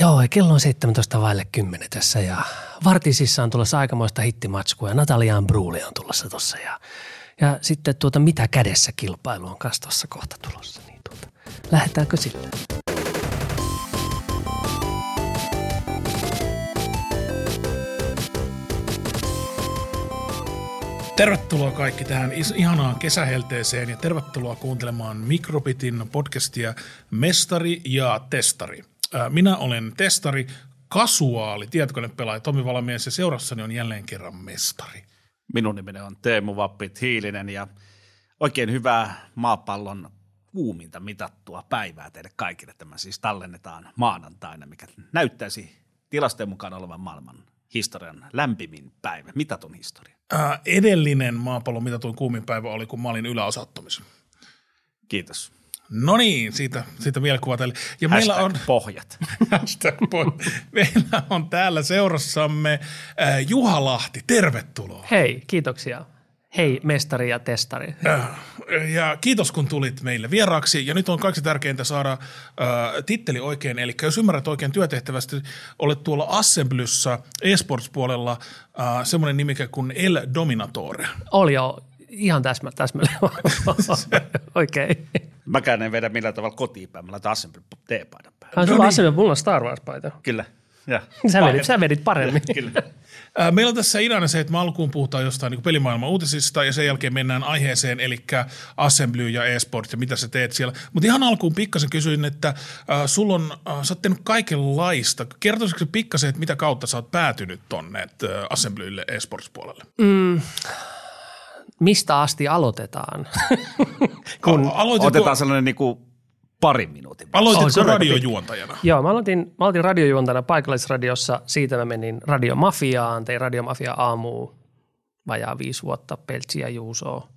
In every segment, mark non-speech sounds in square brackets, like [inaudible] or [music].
Joo, kello on 17 vaille 10 tässä ja Vartisissa on tulossa aikamoista hittimatskua ja Nataliaan Bruuli on tulossa tuossa ja, ja sitten tuota mitä kädessä kilpailu on kanssa tuossa kohta tulossa. Niin tuota, lähdetäänkö sille? Tervetuloa kaikki tähän ihanaan kesähelteeseen ja tervetuloa kuuntelemaan Mikrobitin podcastia Mestari ja Testari. Ää, Minä olen testari, kasuaali, tietokonepelaaja Tomi Valamies ja seurassani on jälleen kerran mestari. Minun nimeni on Teemu Vappit Hiilinen ja oikein hyvää maapallon kuuminta mitattua päivää teille kaikille. Tämä siis tallennetaan maanantaina, mikä näyttäisi tilastojen mukaan olevan maailman historian lämpimin päivä, mitatun historia. Ää, Edellinen maapallon mitatuin kuumin päivä oli, kun mä olin yläosattomissa. Kiitos. No niin, siitä, siitä vielä kuvatelle. Ja meillä Hashtag on, pohjat. [laughs] Hashtag point. meillä on täällä seurassamme ää, Juha Lahti, tervetuloa. Hei, kiitoksia. Hei, mestari ja testari. Äh, Ja kiitos kun tulit meille vieraaksi. Ja nyt on kaikki tärkeintä saada äh, titteli oikein. Eli jos ymmärrät oikein työtehtävästi, olet tuolla Assemblyssä eSports-puolella äh, semmoinen nimike kuin El Dominatore. Oli jo ihan täsmä, täsmälleen. [laughs] [laughs] Oikein. Mäkään en vedä millään tavalla kotiin päin, mä laitan Assembly T-paidan päälle. Okay. Sulla asemia, mulla on Star Wars-paita. Kyllä. Ja. Sä vedit, sä vedit paremmin. [laughs] Kyllä. Äh, Meillä on tässä ideana se, että me alkuun puhutaan jostain niin maailman uutisista ja sen jälkeen mennään aiheeseen, eli Assembly ja eSport ja mitä sä teet siellä. Mutta ihan alkuun pikkasen kysyin, että äh, sulla on, äh, sä oot tehnyt kaikenlaista. Kertoisitko pikkasen, että mitä kautta sä oot päätynyt tonne äh, Assemblylle eSports-puolelle? Mistä asti aloitetaan? [laughs] Kun, A- aloitit, Otetaan sellainen niin kuin parin minuutin. aloititko radiojuontajana? Joo, mä aloitin, mä aloitin radiojuontana paikallisradiossa. Siitä mä menin radiomafiaan, tein radiomafia aamu vajaa viisi vuotta, Peltsiä Juusoa.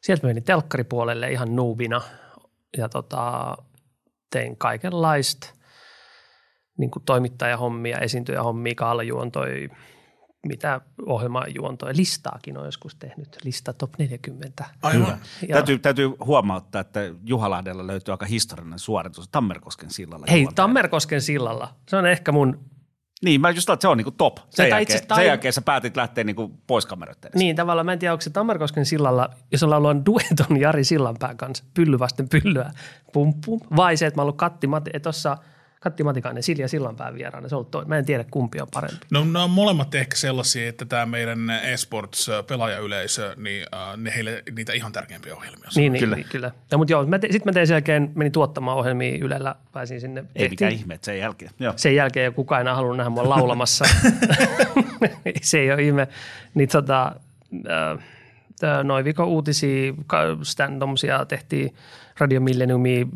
Sieltä mä menin telkkaripuolelle ihan nuubina ja tota, tein kaikenlaista niin kuin toimittajahommia, esiintyjähommia, kaalajuontoi, mitä ohjelmaa juontoi. Listaakin on joskus tehnyt, lista top 40. Aivan. Joo. Täytyy, täytyy huomauttaa, että Juhalahdella löytyy aika historiallinen suoritus Tammerkosken sillalla. Hei, juontajana. Tammerkosken sillalla. Se on ehkä mun Niin, mä just ajattelin, että se on niinku top. Sen, tai jälkeen, itse asiassa sen jälkeen sä päätit lähteä niinku pois kameroiden edestä. Niin, tavallaan mä en tiedä, onko se Tammerkosken sillalla, jos ollaan ollut dueton Jari Sillanpään kanssa, pylly vasten pyllyä, pum pum, vai se, että mä oon ollut Katti, Mati, tuossa Katti Matikainen, Silja Sillanpään vieraana, se on ollut toi. Mä en tiedä, kumpi on parempi. No nämä on molemmat ehkä sellaisia, että tämä meidän eSports-pelaajayleisö, niin äh, ne heille niitä ihan tärkeimpiä ohjelmia. Niin, niin Kyllä. Niin, kyllä. Ja, mutta joo, sitten mä tein sen jälkeen, menin tuottamaan ohjelmia Ylellä, pääsin sinne. Ei tehtiin- mikään ihme, että sen jälkeen. Joo. sen jälkeen ei kukaan enää halunnut nähdä mua laulamassa. [laughs] se ei ole ihme. Niin tota, äh, noin viikon uutisia, stand, tehtiin Radio Millenniumia,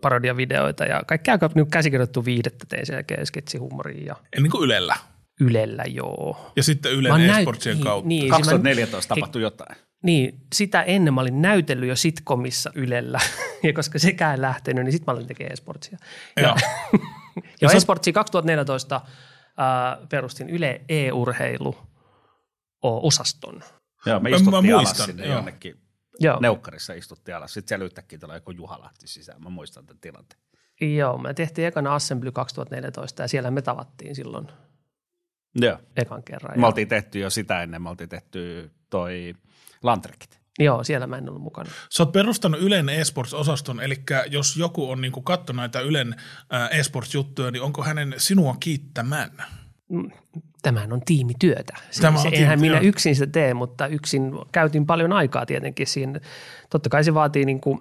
parodiavideoita ja kaikkea aika niin käsikirjoitettu viihdettä tein sen jälkeen sketsihumoria ja Niin kuin Ylellä. Ylellä joo. Ja sitten Ylen oon näyt- eSportsien niin, kautta. Niin, siis mä- 2014 tapahtui jotain. niin, sitä ennen mä olin näytellyt jo sitcomissa Ylellä, [laughs] ja koska sekään ei lähtenyt, niin sitten mä olin tekemään esportsia. [laughs] Joo. Ja sä- esportsia 2014 ää, perustin Yle e-urheilu osaston. Joo, me Mä- istuttiin mä alas muistan, sinne joo. jonnekin. Joo, Neukkarissa istuttiin alas. Sitten siellä yhtäkkiä tulee joku Juhalahti sisään. Mä muistan tämän tilanteen. joo, me tehtiin ekana Assembly 2014 ja siellä me tavattiin silloin Joo. ekan kerran. Me Ja, oltiin tehty jo sitä ennen. Me oltiin tehty toi Lantrekit. joo, siellä mä en ollut mukana. Sä oot perustanut Ylen eSports-osaston, eli jos joku on niinku katsonut näitä Ylen eSports-juttuja, niin onko hänen sinua kiittämään? Tämähän on tiimityötä. Tämä on eihän minä yksin sitä tee, mutta yksin käytin paljon aikaa tietenkin siinä. Totta kai se vaatii, niin kuin,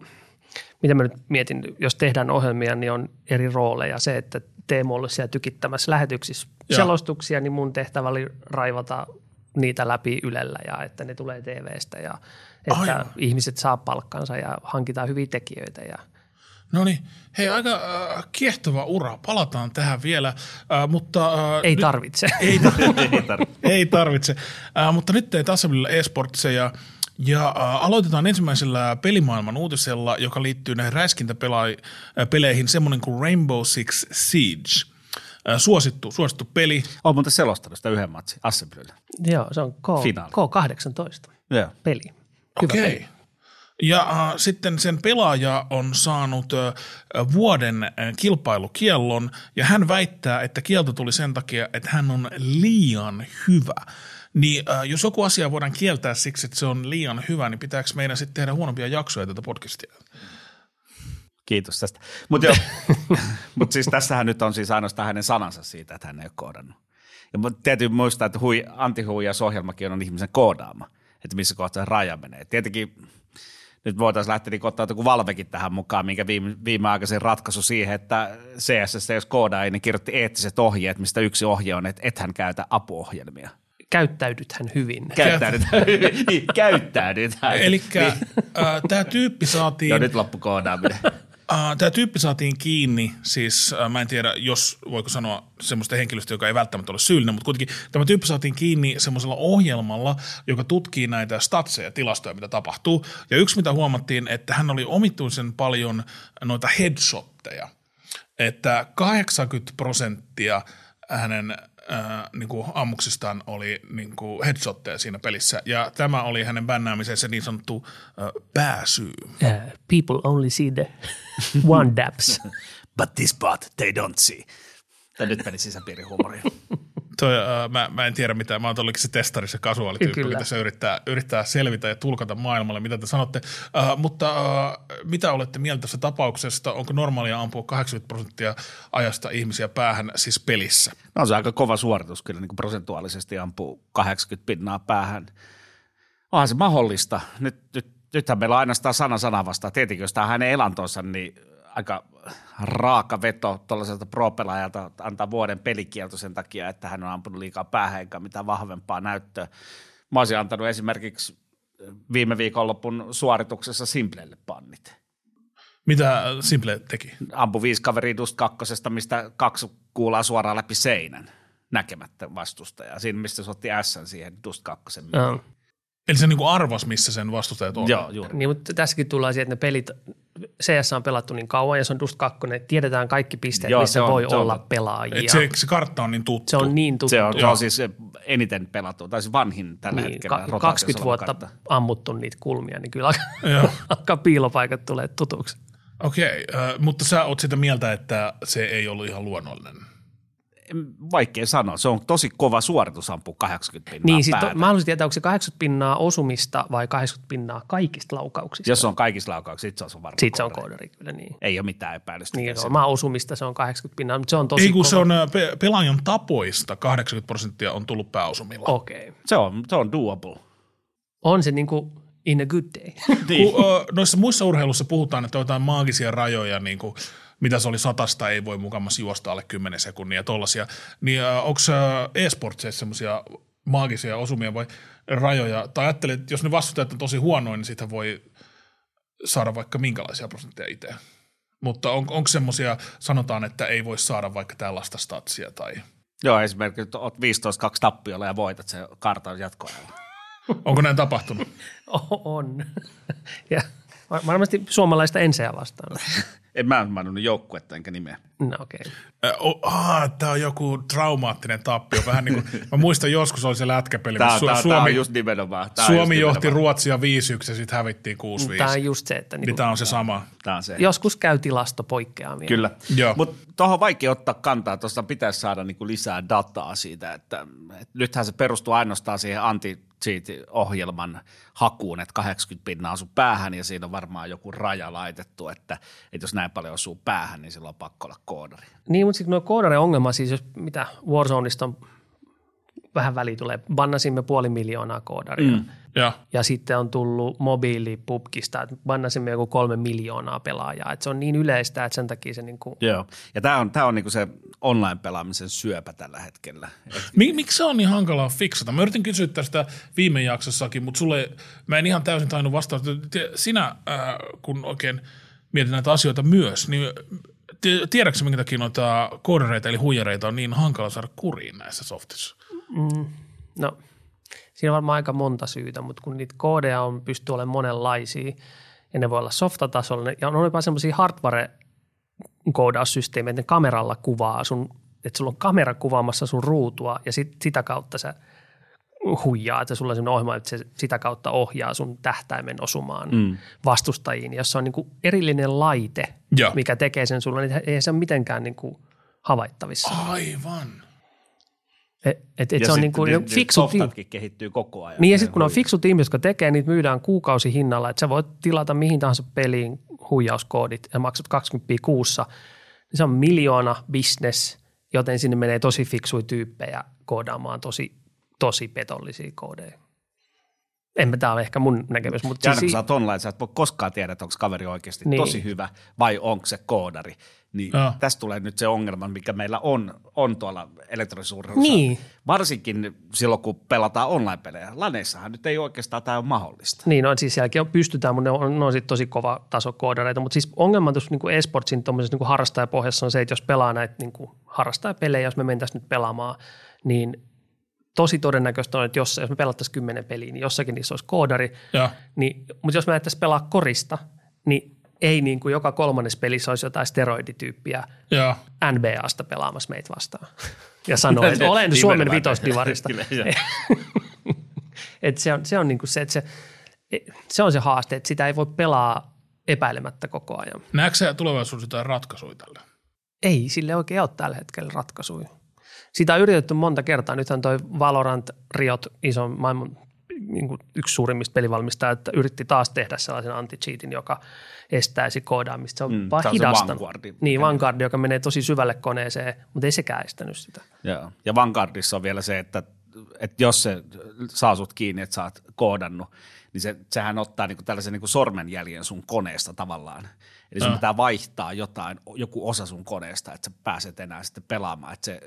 mitä mä nyt mietin, jos tehdään ohjelmia, niin on eri rooleja. Se, että Teemu on ollut siellä tykittämässä lähetyksissä Joo. selostuksia, niin mun tehtävä oli raivata niitä läpi Ylellä ja että ne tulee TVstä ja että Aivan. ihmiset saa palkkansa ja hankitaan hyviä tekijöitä ja No niin, hei aika äh, kiehtova ura. Palataan tähän vielä, äh, mutta... Äh, ei nyt- tarvitse. [laughs] Ei, tar- [laughs] Ei tarvitse. ei tarvitse, äh, mutta nyt teet Assemblyllä eSportseja ja äh, aloitetaan ensimmäisellä pelimaailman uutisella, joka liittyy näihin räiskintäpeleihin, semmoinen kuin Rainbow Six Siege. Äh, suosittu, suosittu peli. Olen muuten selostanut sitä yhden matsin Assemblyllä. Joo, se on K, Finaali. K18 Joo. peli. Okei. peli. Ja äh, sitten sen pelaaja on saanut äh, vuoden äh, kilpailukiellon ja hän väittää, että kielto tuli sen takia, että hän on liian hyvä. Niin äh, jos joku asia voidaan kieltää siksi, että se on liian hyvä, niin pitääkö meidän sitten tehdä huonompia jaksoja tätä podcastia? Kiitos tästä. Mutta [laughs] mut siis tässähän nyt on siis ainoastaan hänen sanansa siitä, että hän ei ole koodannut. Ja täytyy muistaa, että hui, antihuijausohjelmakin on ihmisen koodaama, että missä kohtaa raja menee. Tietenkin nyt voitaisiin lähteä niin ottaa joku Valvekin tähän mukaan, minkä viime, viimeaikaisen ratkaisu siihen, että CSS, jos koodaa, niin kirjoitti eettiset ohjeet, mistä yksi ohje on, että et hän käytä apuohjelmia. Käyttäydythän hyvin. Käyttäydytään hyvin. Niin, käyttäydytään. Eli äh, tämä tyyppi saatiin... [laughs] Joo, nyt loppu koodaaminen. Uh, tämä tyyppi saatiin kiinni, siis uh, mä en tiedä, jos voiko sanoa semmoista henkilöstä, joka ei välttämättä ole syyllinen, mutta kuitenkin tämä tyyppi saatiin kiinni semmoisella ohjelmalla, joka tutkii näitä statseja, tilastoja, mitä tapahtuu. Ja yksi, mitä huomattiin, että hän oli omituisen paljon noita headshotteja, että 80 prosenttia hänen äh, niin kuin ammuksistaan oli niin kuin headshotteja siinä pelissä, ja tämä oli hänen bännäämisensä niin sanottu äh, pääsyy. Uh, people only see the [laughs] one daps. But this part they don't see. Tämä nyt meni sisäpiirihuumoriin. [laughs] Toi, uh, mä, mä, en tiedä mitä, mä oon se testarissa kasuaalityyppi, joka tässä yrittää, yrittää selvitä ja tulkata maailmalle, mitä te sanotte. Uh, mutta uh, mitä olette mieltä tästä tapauksesta? Onko normaalia ampua 80 prosenttia ajasta ihmisiä päähän siis pelissä? No se on aika kova suoritus kyllä, niin kuin prosentuaalisesti ampuu 80 pinnaa päähän. Onhan se mahdollista. Nyt, nyt, nythän meillä on ainoastaan sana sana vastaan. Tietenkin, jos tämä hänen elantonsa, niin aika raaka veto tuollaiselta pro-pelaajalta antaa vuoden pelikielto sen takia, että hän on ampunut liikaa päähän eikä mitään vahvempaa näyttöä. Mä olisin antanut esimerkiksi viime viikonlopun suorituksessa Simplelle pannit. Mitä Simple teki? Ampu viisi kaveria Dust kakkosesta, mistä kaksi kuulaa suoraan läpi seinän näkemättä vastustajaa. Siinä, mistä se otti S siihen Dust kakkosen. Joo. Eli se niinku arvas, missä sen vastustajat on. Joo, juuri. Niin, mutta tässäkin tullaan siihen, että ne pelit, CS on pelattu niin kauan ja se on Dust 2, tiedetään kaikki pisteet, Joo, missä on- voi se on olla pelaajia. Et se, se kartta on niin tuttu. se on niin tuttu. Se on, se on siis eniten pelattu, tai siis vanhin tällä niin, hetkellä. ka- rotaatiossa 20 oleva vuotta kartta. ammuttu niitä kulmia, niin kyllä alkaa, [laughs] piilopaikat tulee tutuksi. Okei, okay, mutta sä oot sitä mieltä, että se ei ollut ihan luonnollinen. Vaikea sanoa, se on tosi kova suoritus ampua 80 pinnaa Niin, siis to, päätä. mä haluaisin tietää, onko se 80 pinnaa osumista vai 80 pinnaa kaikista laukauksista. Jos on kaikissa laukauksissa, sit se on varmaan Sitten se on koodari. kyllä niin. Ei ole mitään epäilystä. Niin, Se- no, osumista se on 80 pinnaa, mutta se on tosi Ei kun se kova. on ä, pe- pelaajan tapoista 80 prosenttia on tullut pääosumilla. Okei. Okay. se, on, se on doable. On se niin kuin in a good day. [laughs] Niin. Noissa muissa urheilussa puhutaan, että on jotain maagisia rajoja, niin kuin, mitä se oli satasta, ei voi mukamassa juosta alle 10 sekunnia ja tollasia. Niin onko e-sportseissa semmoisia maagisia osumia vai rajoja? Tai ajattelet, että jos ne vastustajat on tosi huonoja, niin siitä voi saada vaikka minkälaisia prosentteja itse. Mutta on, onko semmoisia, sanotaan, että ei voi saada vaikka tällaista statsia tai Joo, esimerkiksi että oot 15-2 tappiolla ja voitat se kartan jatkoajalla. [laughs] onko näin tapahtunut? [laughs] on. [laughs] ja varmasti suomalaista enseä vastaan. En mä maininnut joukkuetta enkä nimeä. No okei. Okay. Oh, ah, tämä on joku traumaattinen tappio. Vähän niin kuin, mä muistan joskus oli se lätkäpeli, Tää, missä tää, Su- Suomi, tää on just nimenomaan. Tää Suomi just johti nimenomaan. Ruotsia 5-1 ja sitten hävittiin 6-5. Tämä on just se, että Niin niin tämä on se sama. Tää on se. joskus käy tilasto poikkeamia. Kyllä. Mutta tuohon on vaikea ottaa kantaa. Tuosta pitäisi saada niinku lisää dataa siitä, että, että nythän se perustuu ainoastaan siihen anti ohjelman hakuun, että 80 pinnaa osuu päähän ja siinä on varmaan joku raja laitettu, että, että jos näin paljon osuu päähän, niin silloin on pakko olla koodari. Niin, mutta sitten nuo koodaren ongelma, siis jos mitä Warzoneista on vähän väliä tulee, bannasimme puoli miljoonaa koodaria. Mm. Ja, Ja sitten on tullut mobiilipubkista, että bannasimme joku kolme miljoonaa pelaajaa. Että se on niin yleistä, että sen takia se niin kuin, Joo. Ja tämä on, tää on niinku se online-pelaamisen syöpä tällä hetkellä. Et Mik, miksi se on niin hankalaa fiksata? Mä yritin kysyä tästä viime jaksossakin, mutta sulle, mä en ihan täysin tainnut vastata. Sinä, äh, kun oikein mietit näitä asioita myös, niin tiedätkö minkä takia noita koodareita eli huijareita on niin hankala saada kuriin näissä softissa? no siinä on varmaan aika monta syytä, mutta kun niitä koodeja on, pystyy olemaan monenlaisia ja ne voi olla softatasolla ja on jopa semmoisia hardware koodaussysteemejä, että ne kameralla kuvaa sun, että sulla on kamera kuvaamassa sun ruutua ja sit, sitä kautta sä huijaa, että sulla on sellainen ohjelma, että se sitä kautta ohjaa sun tähtäimen osumaan mm. vastustajiin. Jos se on niin kuin erillinen laite, Joo. mikä tekee sen sulle, niin ei se ole mitenkään niin kuin havaittavissa. Aivan. Et, et, et Ja se on sitten niin kuin ne- fiksut, softatkin kehittyy koko ajan. niin ja sitten kun on fiksut ihmiset, jotka tekee, niitä myydään kuukausihinnalla, että sä voit tilata mihin tahansa peliin huijauskoodit ja maksat 20 kuussa, niin se on miljoona business, joten sinne menee tosi fiksuja tyyppejä koodaamaan tosi, tosi petollisia koodeja. En mä, tää on ehkä mun näkemys, mutta Ja aina kun siis, sä oot online, sä et voi koskaan tiedä, että onko kaveri oikeasti Niin. tosi hyvä vai onko se koodari. Niin Joo. tästä tulee nyt se ongelma, mikä meillä on, on tuolla elektronisessa urheilussa. Niin. Varsinkin silloin, kun pelataan online-pelejä. Laneissahan nyt ei oikeastaan tämä ole mahdollista. Niin, no, siis sielläkin on, pystytään, mutta ne on, ne on sitten tosi kova taso koodareita. Mutta siis ongelma tuossa niin esportsin tuommoisessa niin harrastajapohjassa on se, että jos pelaa näitä niin kuin harrastajapelejä, jos me mentäisiin nyt pelaamaan, niin tosi todennäköistä on, että jos, jos me pelattaisiin kymmenen peliä, niin jossakin niissä olisi koodari. Niin, mutta jos me lähdettäisiin pelaa korista, niin ei niin kuin joka kolmannes pelissä olisi jotain steroidityyppiä Joo. NBAsta pelaamassa meitä vastaan. [laughs] Ja sanoo, että olen Suomen vitosdivarista. [laughs] [laughs] Et se on, se on niinku se, että se, se on se haaste, että sitä ei voi pelaa epäilemättä koko ajan. Näetkö tulevaisuudessa jotain ratkaisuja tälle? Ei sille oikein ole tällä hetkellä ratkaisuja. Sitä on yritetty monta kertaa. Nythän toi Valorant Riot, iso maailman niin kuin yksi suurimmista pelivalmistajista, että yritti taas tehdä sellaisen anti-cheatin, joka estäisi koodaamista. Se on Mm, vaan se on se hidastanut. Vanguardi. Niin, Vanguard, joka menee tosi syvälle koneeseen, mutta ei sekään estänyt sitä. Joo. Ja Vanguardissa on vielä se, että, että jos se saa sut kiinni, että sä oot koodannut, niin se, sehän ottaa niinku tällaisen niinku sormenjäljen sun koneesta tavallaan. Eli sun Joo. pitää vaihtaa jotain, joku osa sun koneesta, että sä pääset enää sitten pelaamaan. Että se,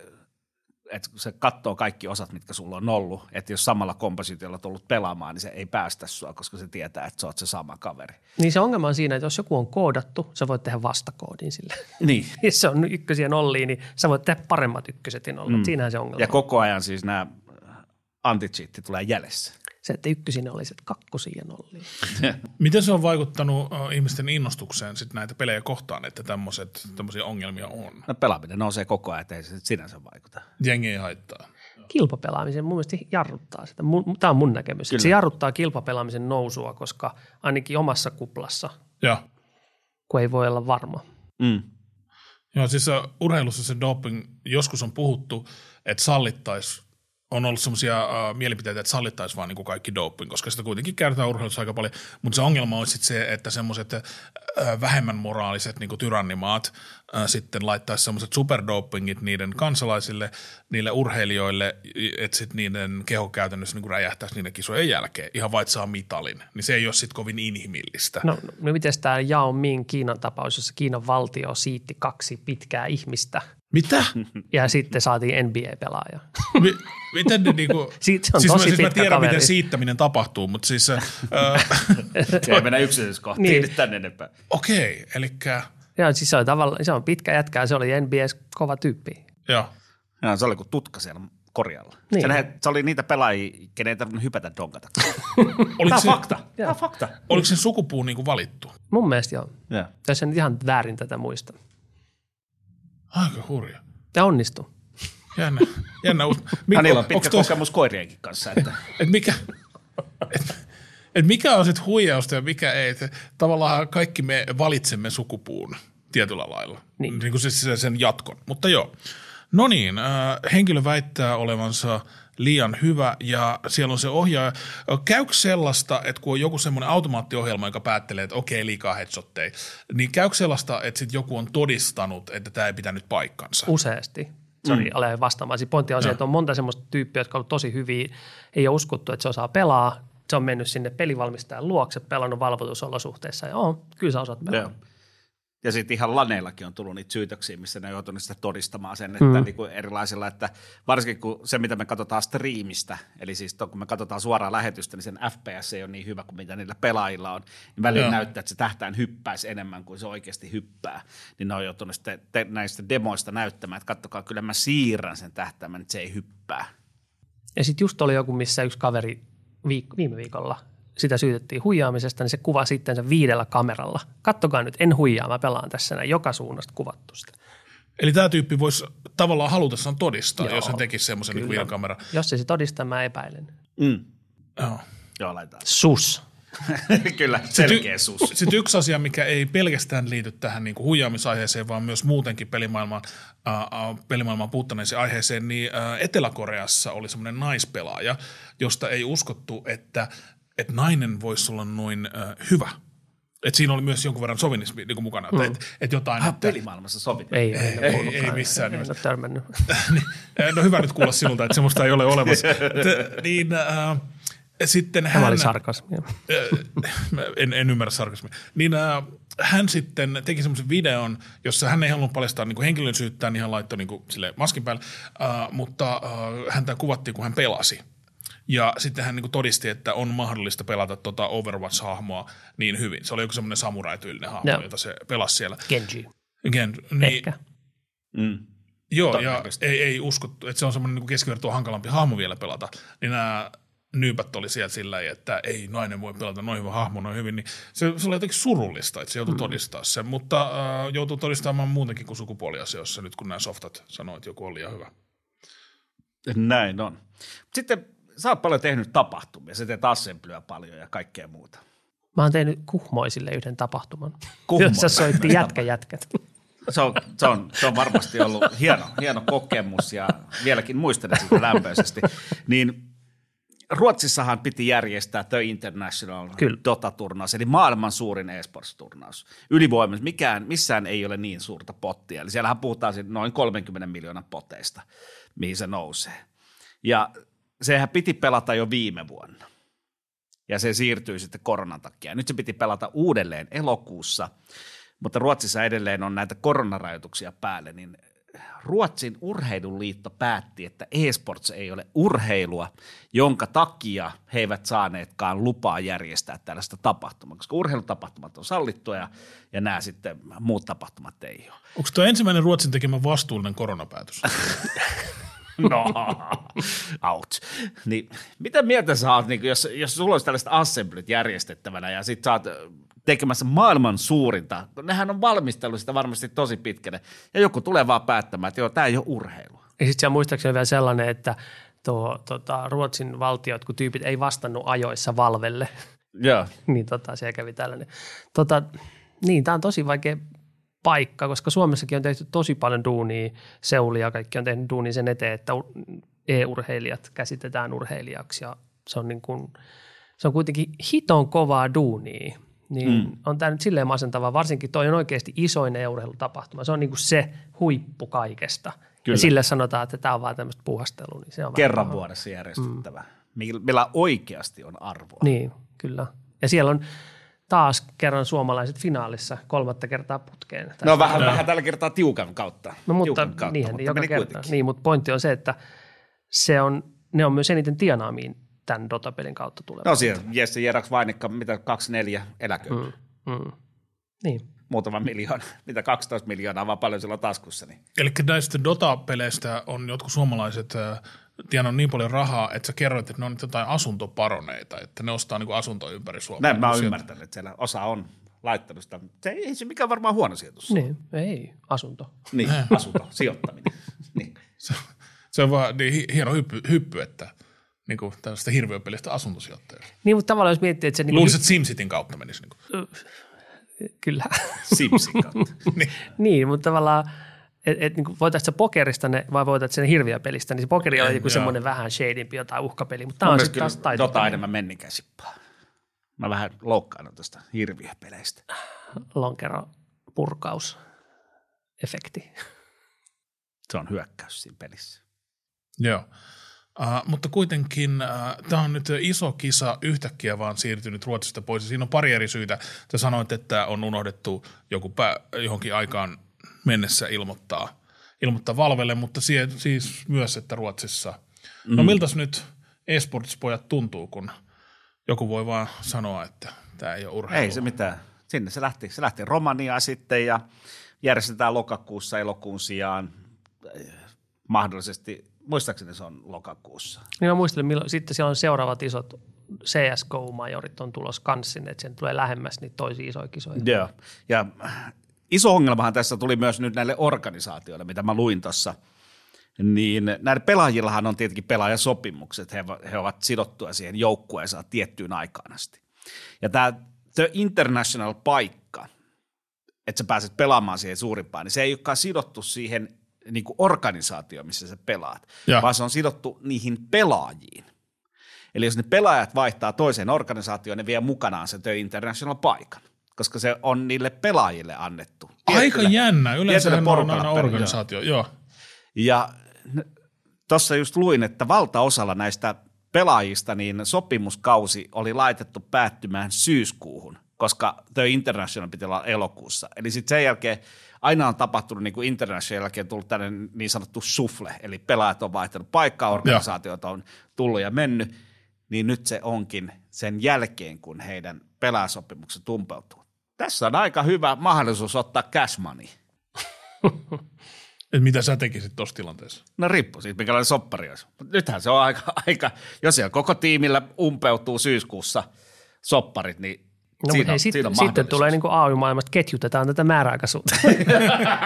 että se katsoo kaikki osat, mitkä sulla on ollut. Että jos samalla kompositiolla olet ollut pelaamaan, niin se ei päästä sua, koska se tietää, että sä oot se sama kaveri. Niin se ongelma on siinä, että jos joku on koodattu, sä voit tehdä vastakoodin sille. Niin. [laughs] Jos se on ykkösiä nollia, niin sä voit tehdä paremmat ykköset ja nollat. Mm. Siinähän se ongelma Ja koko ajan siis nämä anti tulee jäljessä. Se, että ykkösinä olisi, että kakkosia ja nollia. [laughs] Miten se on vaikuttanut uh, ihmisten innostukseen sit näitä pelejä kohtaan, että tämmöisiä ongelmia on? No pelaaminen nousee koko ajan, ettei se sinänsä vaikuta. Jengi ei haittaa. Kilpapelaamisen mun mielestä jarruttaa sitä. Tämä on mun näkemys. Kyllä. Se jarruttaa kilpapelaamisen nousua, koska ainakin omassa kuplassa, Joo. kun ei voi olla varma. Mm. Joo, siis urheilussa se doping, joskus on puhuttu, että sallittaisi, on ollut semmoisia uh, mielipiteitä, että sallittaisi vaan niin kuin kaikki doping, koska sitä kuitenkin käytetään urheilussa aika paljon. Mutta se ongelma on sitten se, että semmoiset uh, vähemmän moraaliset niin kuin tyrannimaat uh, sitten laittaisi semmoiset superdopingit niiden kansalaisille, niille urheilijoille, että sitten niiden keho käytännössä niin kuin räjähtäisi niiden kisojen jälkeen, ihan vain saa mitalin. Niin se ei ole sitten kovin inhimillistä. No, no miten tämä Yao Ming Kiinan tapaus, jossa Kiinan valtio siitti kaksi pitkää ihmistä Mitä? ja sitten saatiin NBA-pelaaja. [laughs] Mi- miten ne niinku... [laughs] Siitä on siis tosi mä, siis mä tiedän, kaveri. miten siittäminen tapahtuu, mutta siis... Äh, [laughs] Ei mennä yksityiskohtiin Niin. nyt tänne enempää. Okei, eli Ja siis se, oli tavallaan, se on pitkä jätkä ja se oli NBS kova tyyppi. joo. Ja se oli kuin tutka siellä korjalla. Niin. Se, nähe, se oli niitä pelaajia, kenen ei tarvinnut hypätä donkata. [laughs] Oliko Tämä se, on fakta. Tämä on fakta. oliko se sukupuu niinku valittu? Mun mielestä joo. Ja. Tässä en ihan väärin tätä muista. Aika hurja. Ja onnistu. Jännä. Jännä. Ja niillä on pitkä kokemus koirienkin kanssa. Että, Et mikä, et, et mikä on sitten huijausta ja mikä ei. Tavallaan kaikki me valitsemme sukupuun tietyllä lailla. Niin. niin kuin siis sen- jatkon. Mutta joo. No niin, äh, henkilö väittää olevansa liian hyvä ja siellä on se ohjaaja. Käykö sellaista, että kun on joku semmoinen automaattiohjelma, joka päättelee, että okei, liikaa headshotteja, niin käykö sellaista, että sitten joku on todistanut, että tämä ei pitänyt paikkansa? Useasti. Sori, mm. vastaamaan. Siis pointti on se, että on monta semmoista tyyppiä, jotka on ollut tosi hyviä. Ei ole uskottu, että se osaa pelaa. Se on mennyt sinne pelivalmistajan luokse, pelannut valvotusolosuhteissa ja on, kyllä sä osaat pelaa. Joo. Ja sitten ihan laneillakin on tullut niitä syytöksiä, missä ne on joutunut sitä todistamaan sen, että Mm. mm. niin kuin erilaisilla, että varsinkin kun se, mitä me katsotaan striimistä, eli siis to, kun me katsotaan suoraan lähetystä, niin sen FPS ei ole niin hyvä kuin mitä niillä pelaajilla on, niin välillä Joo. näyttää, että se tähtään hyppäisi enemmän kuin se oikeasti hyppää. Niin ne on joutunut sitten te, näistä demoista näyttämään, että kattokaa, kyllä mä siirrän sen tähtäimen, että se ei hyppää. Ja sitten just oli joku, missä yksi kaveri viik- viime viikolla sitä syytettiin huijaamisesta, niin se kuvasi sitten sen viidellä kameralla. Kattokaa nyt, en huijaa, mä pelaan tässä näin joka suunnasta kuvattu sitä. Eli tämä tyyppi voisi tavallaan halutessaan todistaa, Joo, jos hän tekisi semmoisen niin videokameran. Jos se todista, mä epäilen. Mm. Joo. Joo, laitetaan. Sus. [laughs] Kyllä, Sitten selkeä sus. Sitten yksi asia, mikä ei pelkästään liity tähän niin kuin huijaamisaiheeseen, vaan myös muutenkin pelimaailman, äh, pelimaailman puuttuneeseen aiheeseen, niin äh, Etelä-Koreassa oli semmoinen naispelaaja, josta ei uskottu, että, että nainen voisi olla noin äh, hyvä. Et siinä oli myös jonkun verran sovinismi niin kuin mukana, että et, et jotain, Ah, että, pelimaailmassa sovit. Ei, ei, ei, kuullutkaan. ei missään En nimessä. ole törmännyt. [laughs] niin, no hyvä nyt kuulla sinulta, että semmoista ei ole olemassa. [laughs] T- niin, äh, sitten hän... Tämä oli sarkasmia. En, en ymmärrä sarkasmia. Niin äh, hän sitten teki semmoisen videon, jossa hän ei halunnut paljastaa niin henkilöllisyyttään, niin hän laittoi niin kuin, sille maskin päälle, äh, mutta äh, häntä kuvattiin, kun hän pelasi. Ja sitten hän niin todisti, että on mahdollista pelata tota Overwatch-hahmoa niin hyvin. Se oli joku semmoinen samurai-tyylinen hahmo, Joo. jota se pelasi siellä. Genji. Again, niin, Ehkä. Mm. Joo, ja ei, ei uskottu, että se on semmoinen niin keskivertoa hankalampi hahmo vielä pelata. Niin nämä nyypät oli siellä sillä että ei nainen voi pelata noin hyvä hahmo noin hyvin, niin se, se oli jotenkin surullista, että se joutui mm. todistaa sen, mutta äh, joutuu todistamaan muutenkin kuin sukupuoliasioissa nyt, kun nämä softat sanoo, että joku on liian hyvä. Näin on. Sitten sä oot paljon tehnyt tapahtumia, sä teet assemblyä paljon ja kaikkea muuta. Mä oon tehnyt kuhmoisille yhden tapahtuman, Kuhmoisille? jossa soitti jätkä jätkät. Se on, se on, se on varmasti ollut hieno, hieno kokemus ja vieläkin muistelen sitä lämpöisesti. Niin Ruotsissahan piti järjestää The International Kyllä. Dota-turnaus, eli maailman suurin esports-turnaus. Ylivoimaisesti mikään, missään ei ole niin suurta pottia. Eli siellähän puhutaan noin 30 miljoonan poteista, mihin se nousee. Ja sehän piti pelata jo viime vuonna. Ja se siirtyi sitten koronan takia. Nyt se piti pelata uudelleen elokuussa, mutta Ruotsissa edelleen on näitä koronarajoituksia päälle, niin Ruotsin urheiluliitto päätti, että e-sports ei ole urheilua, jonka takia he eivät saaneetkaan lupaa järjestää tällaista tapahtumaa, koska urheilutapahtumat on sallittuja ja, ja nämä sitten muut tapahtumat ei ole. Onko tuo ensimmäinen Ruotsin tekemä vastuullinen koronapäätös? [laughs] No, ouch. Niin, mitä mieltä sä oot, niin jos, jos sulla olisi tällaiset assemblyt järjestettävänä ja sit sä oot tekemässä maailman suurinta, nehän on valmistellut sitä varmasti tosi pitkälle, ja joku tulee vaan päättämään, että joo, tämä ei ole urheilua. Ja sitten siellä muistaakseni vielä sellainen, että tuo, tota, Ruotsin valtiot, kun tyypit ei vastannut ajoissa Valvelle, Joo. [laughs] niin tota, siellä kävi tällainen. Tota, niin, tämä on tosi vaikea paikka, koska Suomessakin on tehty tosi paljon duunia, Seuli ja kaikki on tehnyt duunia sen eteen, että e-urheilijat käsitetään urheilijaksi ja se on, niin kuin, se on kuitenkin hiton kovaa duunia. Niin mm. on tämä nyt silleen masentavaa, varsinkin toi on oikeasti isoin e-urheilutapahtuma. Se on niin kuin se huippu kaikesta. Kyllä. Ja sille sanotaan, että tämä on vaan tämmöistä puhastelua. Niin se on vähän Kerran paha. vuodessa järjestettävä, mm. millä oikeasti on arvoa. Niin, kyllä. Ja siellä on taas kerran suomalaiset finaalissa kolmatta kertaa putkeen. No vähän, vähän tällä kertaa tiukan kautta. no, mutta, tiukan kautta, niinhän, mutta joka kerta. kuitenkin. Niin, mutta pointti on se, että se on, ne on myös eniten tienaamiin tämän Dota-pelin kautta tulevat. No siellä Jesse Jeraks Vainikka, mitä 24 eläkö, mm. Mm. Niin. muutama miljoona, [laughs] mitä 12 miljoonaa, vaan paljon sillä on taskussa. Niin. Eli näistä Dota-peleistä on jotkut suomalaiset äh, tienannut niin paljon rahaa, että sä kerroit, että ne on nyt jotain asuntoparoneita, että ne ostaa niin asuntoa ympäri Suomea. Näin mä oon ymmärtänyt, että siellä osa on laittanut sitä. Se ei, se mikään varmaan huono sijoitus. niin, ei, asunto. Niin, asunto, sijoittaminen. [laughs] Niin. Se, se on vaan niin hi- hieno hyppy, hyppy että niin kuin tällaista hirviöpelistä asuntosijoittajista. Niin, mutta tavallaan jos miettii, että se... Niin Luulisin, että SimCityn kautta menisi. Niin kuin. Kyllä. Simsin kautta. [laughs] Niin. niin, mutta tavallaan, että et, niin voitaisiin se pokerista ne, vai voitaisiin sen hirviöpelistä, niin se pokeri on joku semmoinen vähän shadimpi jotain uhkapeli, mutta tämä on sitten taas taito. Dota enemmän menninkäisippaa. Mä vähän loukkaan tuosta hirviöpeleistä. lonkero purkaus efekti. Se on hyökkäys siinä pelissä. Joo. Uh, mutta kuitenkin uh, tämä on nyt iso kisa yhtäkkiä vaan siirtynyt Ruotsista pois. Ja siinä on pari eri syytä. Sä sanoit, että on unohdettu joku pää, johonkin aikaan mennessä ilmoittaa, ilmoittaa Valvelle, mutta sie, siis myös, että Ruotsissa. No miltäs nyt esports-pojat tuntuu, kun joku voi vaan sanoa, että tämä ei ole urheilua. Ei se mitään. Sinne se lähti. Se lähti Romaniaan sitten ja järjestetään lokakuussa elokuun sijaan. Eh, Mahdollisesti, muistaakseni se on lokakuussa. Niin mä muistelen, milloin, sitten siellä on seuraavat isot CSGO-majorit on tulos kans sinne, että sen tulee lähemmäs niitä toisia isoja kisoja. Joo. Ja iso ongelmahan tässä tuli myös nyt näille organisaatioille, mitä mä luin tuossa niin näiden pelaajillahan on tietenkin pelaajasopimukset. He, he ovat sidottuja siihen joukkueensa tiettyyn aikaan asti. Ja tämä The International paikka, että sä pääset pelaamaan siihen suurimpaan, niin se ei olekaan sidottu siihen niin kuin organisaatioon, missä sä pelaat, Ja. vaan se on sidottu niihin pelaajiin. Eli jos ne pelaajat vaihtaa toiseen organisaatioon, ne vie mukanaan sen The International paikan, koska se on niille pelaajille annettu. Aika jännä. Yleensä on aina organisaatio. Joo. Ja tuossa just luin, että valtaosalla näistä pelaajista niin sopimuskausi oli laitettu päättymään syyskuuhun, koska The International piti olla elokuussa. Eli sitten sen jälkeen aina on tapahtunut niin kuin International jälkeen tullut tällainen niin sanottu sufle, eli pelaajat on vaihtanut paikkaa, organisaatiot on tullut ja mennyt, niin nyt se onkin sen jälkeen, kun heidän pelaajasopimukset tumpeutuu. Tässä on aika hyvä mahdollisuus ottaa cash money. [laughs] Et mitä sä tekisit tuossa tilanteessa? No riippuu siitä, minkälainen soppari olisi. Mut nythän se on aika, [laughs] aika, jos siellä koko tiimillä umpeutuu syyskuussa sopparit, niin No, siinä, mutta hei, sit, siinä on sitten tulee niin kuin AY-maailmasta, ketjutetaan tätä määräaikaisuutta.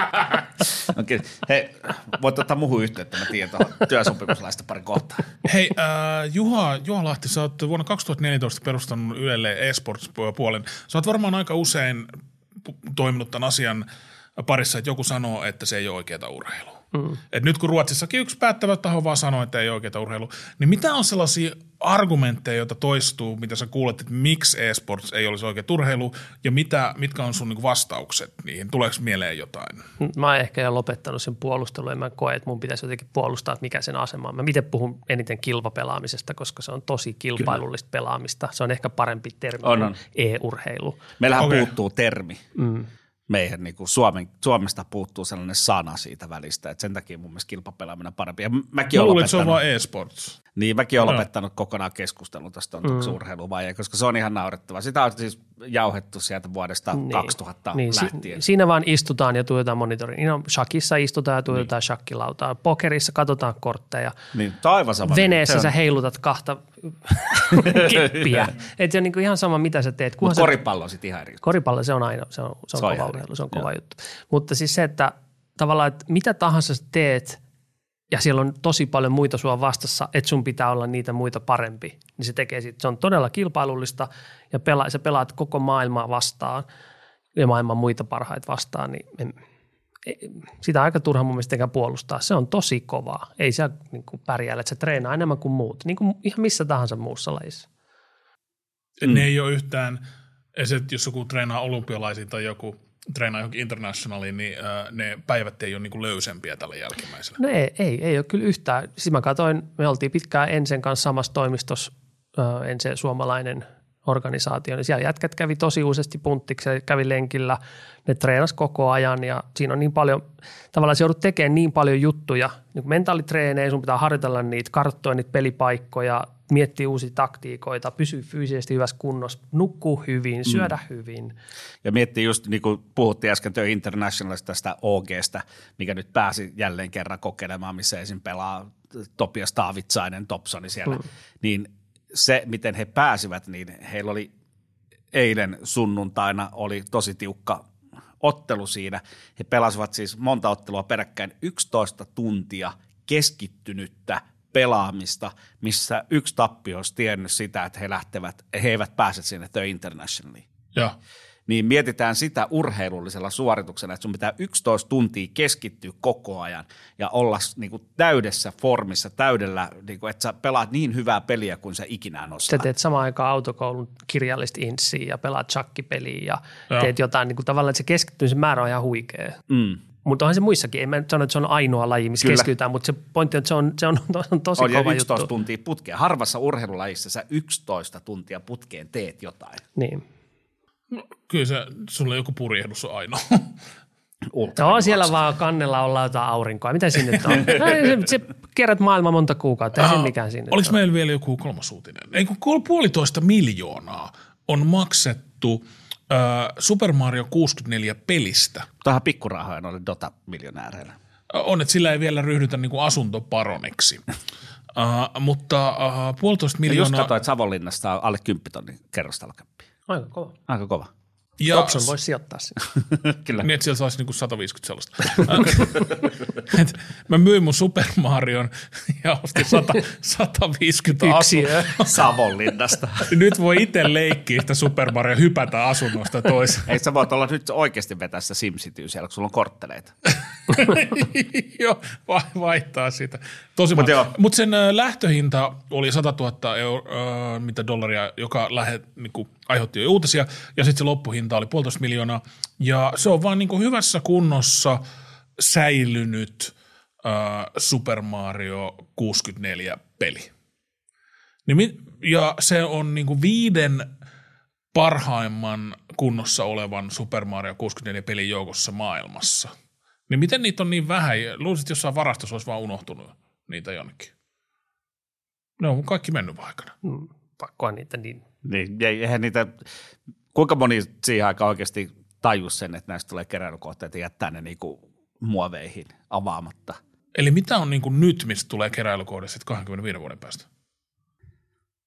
[laughs] Okei. Hei, voit ottaa muuhun yhteyttä, mä tiedän tuohon työsopimuslaista pari kohtaa. Hei, äh, Juha, Juha Lahti, sä oot vuonna 2014 perustanut Ylelle eSports-puolen. Sä oot varmaan aika usein toiminut tämän asian parissa, että joku sanoo, että se ei ole oikeaa urheilua. Mm. Et nyt kun Ruotsissakin yksi päättävä taho vaan sanoo, että ei ole oikeaa urheilua, niin mitä on sellaisia argumentteja, joita toistuu, mitä sä kuulet, että miksi eSports ei olisi oikea urheilu, ja mitä, mitkä on sun niinku vastaukset niihin? Tuleeko mieleen jotain? Mä oon ehkä jo lopettanut sen puolustelun ja mä koen, että mun pitäisi jotenkin puolustaa, että mikä sen asema on. Mä miten puhun eniten kilpapelaamisesta, koska se on tosi kilpailullista pelaamista. Se on ehkä parempi termi On, kuin on. e-urheilu. Meillähän okay. puuttuu termi. Mm. Meihin niin kuin Suomen, Suomesta puuttuu sellainen sana siitä välistä, että sen takia mun mielestä kilpapelaaminen on parempi. Ja mäkin Mä olen luulen, että se on lopettanut, vaan eSports. niin, mäkin olen Joo. lopettanut kokonaan keskustelun tästä on mm. urheilu vai ei, koska se on ihan naurettava. Sitä on siis jauhettu sieltä vuodesta niin. 2000 niin, si- lähtien. siinä vaan istutaan ja tuijotaan monitoriin. No, shakissa istutaan ja tuijotaan niin. shakkilautaa. Pokerissa katsotaan kortteja. Niin, on aivan sama. Veneessä Se sä on- heilutat kahta [laughs] keppiä. Et se on niinku ihan sama, mitä sä teet. Mutta koripallo on sitten ihan eri. Koripallo, se on aina, se on, se on Se on urheilu, se on Joo. kova juttu. Mutta siis se, että tavallaan, että mitä tahansa sä teet, ja siellä on tosi paljon muita sua vastassa, että sun pitää olla niitä muita parempi, niin se tekee siitä, se on todella kilpailullista, ja pela, sä pelaat koko maailmaa vastaan, ja maailman muita parhaita vastaan, niin en, sitä on aika turha mun mielestä puolustaa. Se on tosi kovaa. Ei se niin kuin pärjäällä, että se treenaa enemmän kuin muut. Niin kuin ihan missä tahansa muussa lajissa. Mm. Ne ei ole yhtään, jos joku treenaa olympialaisiin tai joku treenaa johonkin internationaliin, niin äh, ne päivät ei ole niin kuin löysempiä tällä jälkimmäisellä. No ei, ei, ei ole kyllä yhtään. Siis mä katsoin, me oltiin pitkään Ensen kanssa samassa toimistossa, ö, Ense suomalainen organisaatio, niin siellä jätkät kävi tosi useasti punttiksi, kävi lenkillä, ne treenas koko ajan ja siinä on niin paljon, tavallaan se joudut tekemään niin paljon juttuja, niin kuin mentaalitreenejä, sun pitää harjoitella niitä, karttoja niitä pelipaikkoja, miettiä uusia taktiikoita, pysyä fyysisesti hyvässä kunnossa, nukkuu hyvin, syödä mm. hyvin. Ja miettii just niin kuin puhuttiin äsken Työ Internationalista tästä OGstä, mikä nyt pääsi jälleen kerran kokeilemaan, missä esim. pelaa Topias Taavitsainen, Topsoni siellä, mm. niin se, miten he pääsivät, niin heillä oli eilen sunnuntaina oli tosi tiukka ottelu siinä. He pelasivat siis monta ottelua peräkkäin 11 tuntia keskittynyttä pelaamista, missä yksi tappio olisi tiennyt sitä, että he lähtevät, he eivät pääse sinne The Internationaliin Joo. niin mietitään sitä urheilullisella suorituksella, että sun pitää 11 tuntia keskittyä koko ajan ja olla niin kuin täydessä formissa, täydellä, niin kuin, että sä pelaat niin hyvää peliä kuin sä ikinä Sä osaat. teet samaan aikaan autokoulun kirjallista inssiä ja pelaat chakkipeliä ja Joo. teet jotain, niin kuin tavallaan että se keskittymisen määrä on ihan huikea. Mm. Mutta onhan se muissakin, en mä nyt sano, että se on ainoa laji, missä Kyllä. keskitytään, mutta se pointti on, että se on, se on, on tosi On kova 11 juttu. tuntia putkeen. Harvassa urheilulajissa sä 11 tuntia putkeen teet jotain. Niin. Kyllä se, sulle joku purjehdus on ainoa. No siellä vaan kannella ollaan jotain aurinkoa. Mitä sinne on? [laughs] No, se, se kierrät maailmaa monta kuukautta, ei Ah, siinä mikään sinne Oliko ole. meillä vielä joku kolmas uutinen? Ei kun puolitoista miljoonaa on maksettu äh, Super Mario 64 pelistä. Tähän pikkurahoja noille Dota-miljonääreille. On, että sillä ei vielä ryhdytä niin kuin asuntoparoniksi. [laughs] Uh, mutta uh, puolitoista Ja just miljoonaa... katsoin, että Savonlinnasta on alle 10 tonnin kerrostalokäppi. Aika kova. Aika kova. Ja Dobson voisi sijoittaa sinne. [laughs] Kyllä. Niin, että siellä saisi niinku 150 sellaista. [laughs] Et mä myin mun Super Marion ja ostin 100, 150 Yksiö. asuntoa. Savonlinnasta. Nyt voi itse leikkiä sitä Super Mario hypätä asunnosta toiseen. Ei sä voit olla nyt oikeasti vetää sitä SimCityä siellä, kun sulla on kortteleita. [laughs] [laughs] joo, vai- vaihtaa sitä. Tosi Mut Mutta. Mut sen lähtöhinta oli 100 000 euro, ö, mitä dollaria, joka lähe, niinku, aiheutti jo uutisia, ja sitten se loppuhinta oli puolitoista miljoonaa, ja se on vaan niinku hyvässä kunnossa säilynyt ö, Super Mario 64 peli. Niin, mi- ja se on niinku viiden parhaimman kunnossa olevan Super Mario 64 pelin joukossa maailmassa. Niin miten niitä on niin vähän? Luulisit, että jossain varastossa olisi vaan unohtunut niitä jonnekin. Ne on kaikki mennyt aikana. Mm, Pakkoa niitä niin. Niin, ei- eihän niitä, kuinka moni siihen aikaan oikeasti tajus sen, että näistä tulee keräilykohteita ja jättää ne niinku muoveihin avaamatta. Eli mitä on niin kuin nyt, mistä tulee keräilykohde sitten 25 vuoden päästä?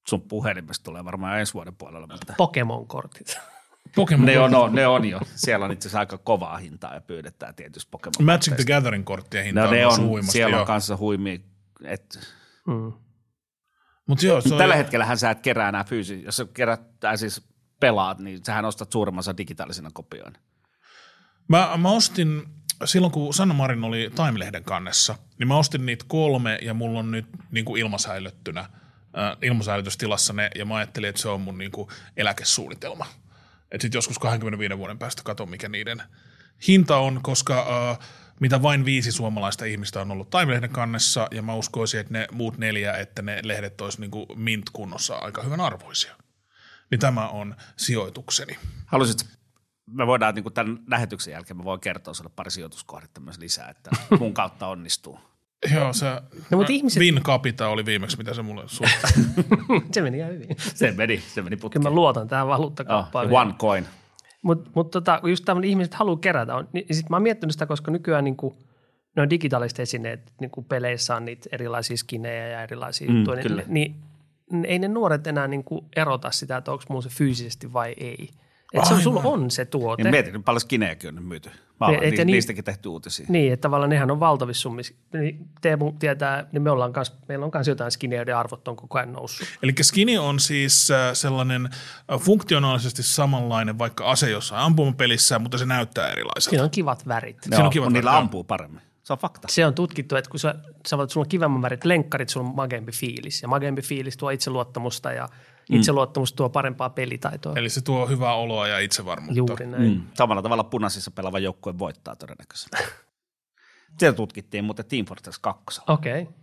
Sun puhelimesta tulee varmaan ensi vuoden puolella, mutta Pokemon-kortit. [laughs] Pokemon ne on, ne on jo. Siellä on itse asiassa aika kovaa hintaa ja pyydetään tietysti Pokemon. Magic the Gathering korttien hinta no, on, ne on, huimasti. siellä on joo. kanssa huimia. Et, Mm. Mut joo, se on tällä jo- hetkellähän sä et kerää enää fyysisesti. Jos sä kerät, tai siis pelaat, niin sähän ostat suurimmansa digitaalisena kopioina. Mä, mä ostin, silloin kun Sanna Marin oli Time-lehden kannessa, niin mä ostin niitä kolme ja mulla on nyt niin kuin ilmasäilyttynä, ilmasäilytystilassa ne, ja mä ajattelin, että se on mun niin kuin eläkesuunnitelma. Että sitten joskus 25 vuoden päästä katon, mikä niiden hinta on, koska äh, mitä vain viisi suomalaista ihmistä on ollut Time-lehden kannessa, ja mä uskoisin, että ne muut neljä, että ne lehdet olisi niin kuin mint-kunnossa aika hyvän arvoisia. Niin tämä on sijoitukseni. Haluaisit, me voidaan niin kuin tämän lähetyksen jälkeen, mä voin kertoa sulle pari sijoituskohdetta myös lisää, että mun kautta onnistuu. Joo, se No, mutta ihmiset- Vin Capita oli viimeksi, mitä se mulle suhtaa. [laughs] Se meni ihan hyvin. Se meni, se meni putkeen. Kyllä mä luotan tähän oh, valuuttakauppaan. one coin. Mutta mut tota, kun just tämmöinen ihmiset haluaa kerätä, on, niin sit mä oon miettinyt sitä, koska nykyään niin kuin, ne on digitaaliset esineet, niin kuin peleissä on niitä erilaisia skinejä ja erilaisia Mm, juttuja, kyllä. niin, niin, niin ei ne nuoret enää niin kuin erota sitä, että onko mulla se fyysisesti vai ei. Että se, Aivan. sulla on se tuote. Niin mietin, paljon skinejäkin on nyt myyty. Mä olen Et- et ja ni, niin- niistäkin tehty uutisia. Niin, että tavallaan nehän on valtavissa summissa. Niin Teemu tietää, niin me ollaan kans, meillä on myös jotain skinejä, joiden arvot on koko ajan noussut. Eli skinny on siis äh, sellainen äh, funktionaalisesti samanlainen vaikka ase jossain ampumapelissä, mutta se näyttää erilaiselta. Siinä on kivat värit. Ne on on, kiva niillä tarkkaan. ampuu paremmin. Se on fakta. Se on tutkittu, että kun sä, sä voit, sulla on kivemman värit lenkkarit, sulla on magempi fiilis. Ja magempi fiilis tuo itseluottamusta ja itseluottamus tuo parempaa pelitaitoa. Eli se tuo hyvää oloa ja itsevarmuutta. Juuri näin. Mm. Samalla tavalla punaisissa pelaava joukkue voittaa todennäköisesti. [laughs] Siellä tutkittiin muuten Team Fortress 2. Okei. Okay.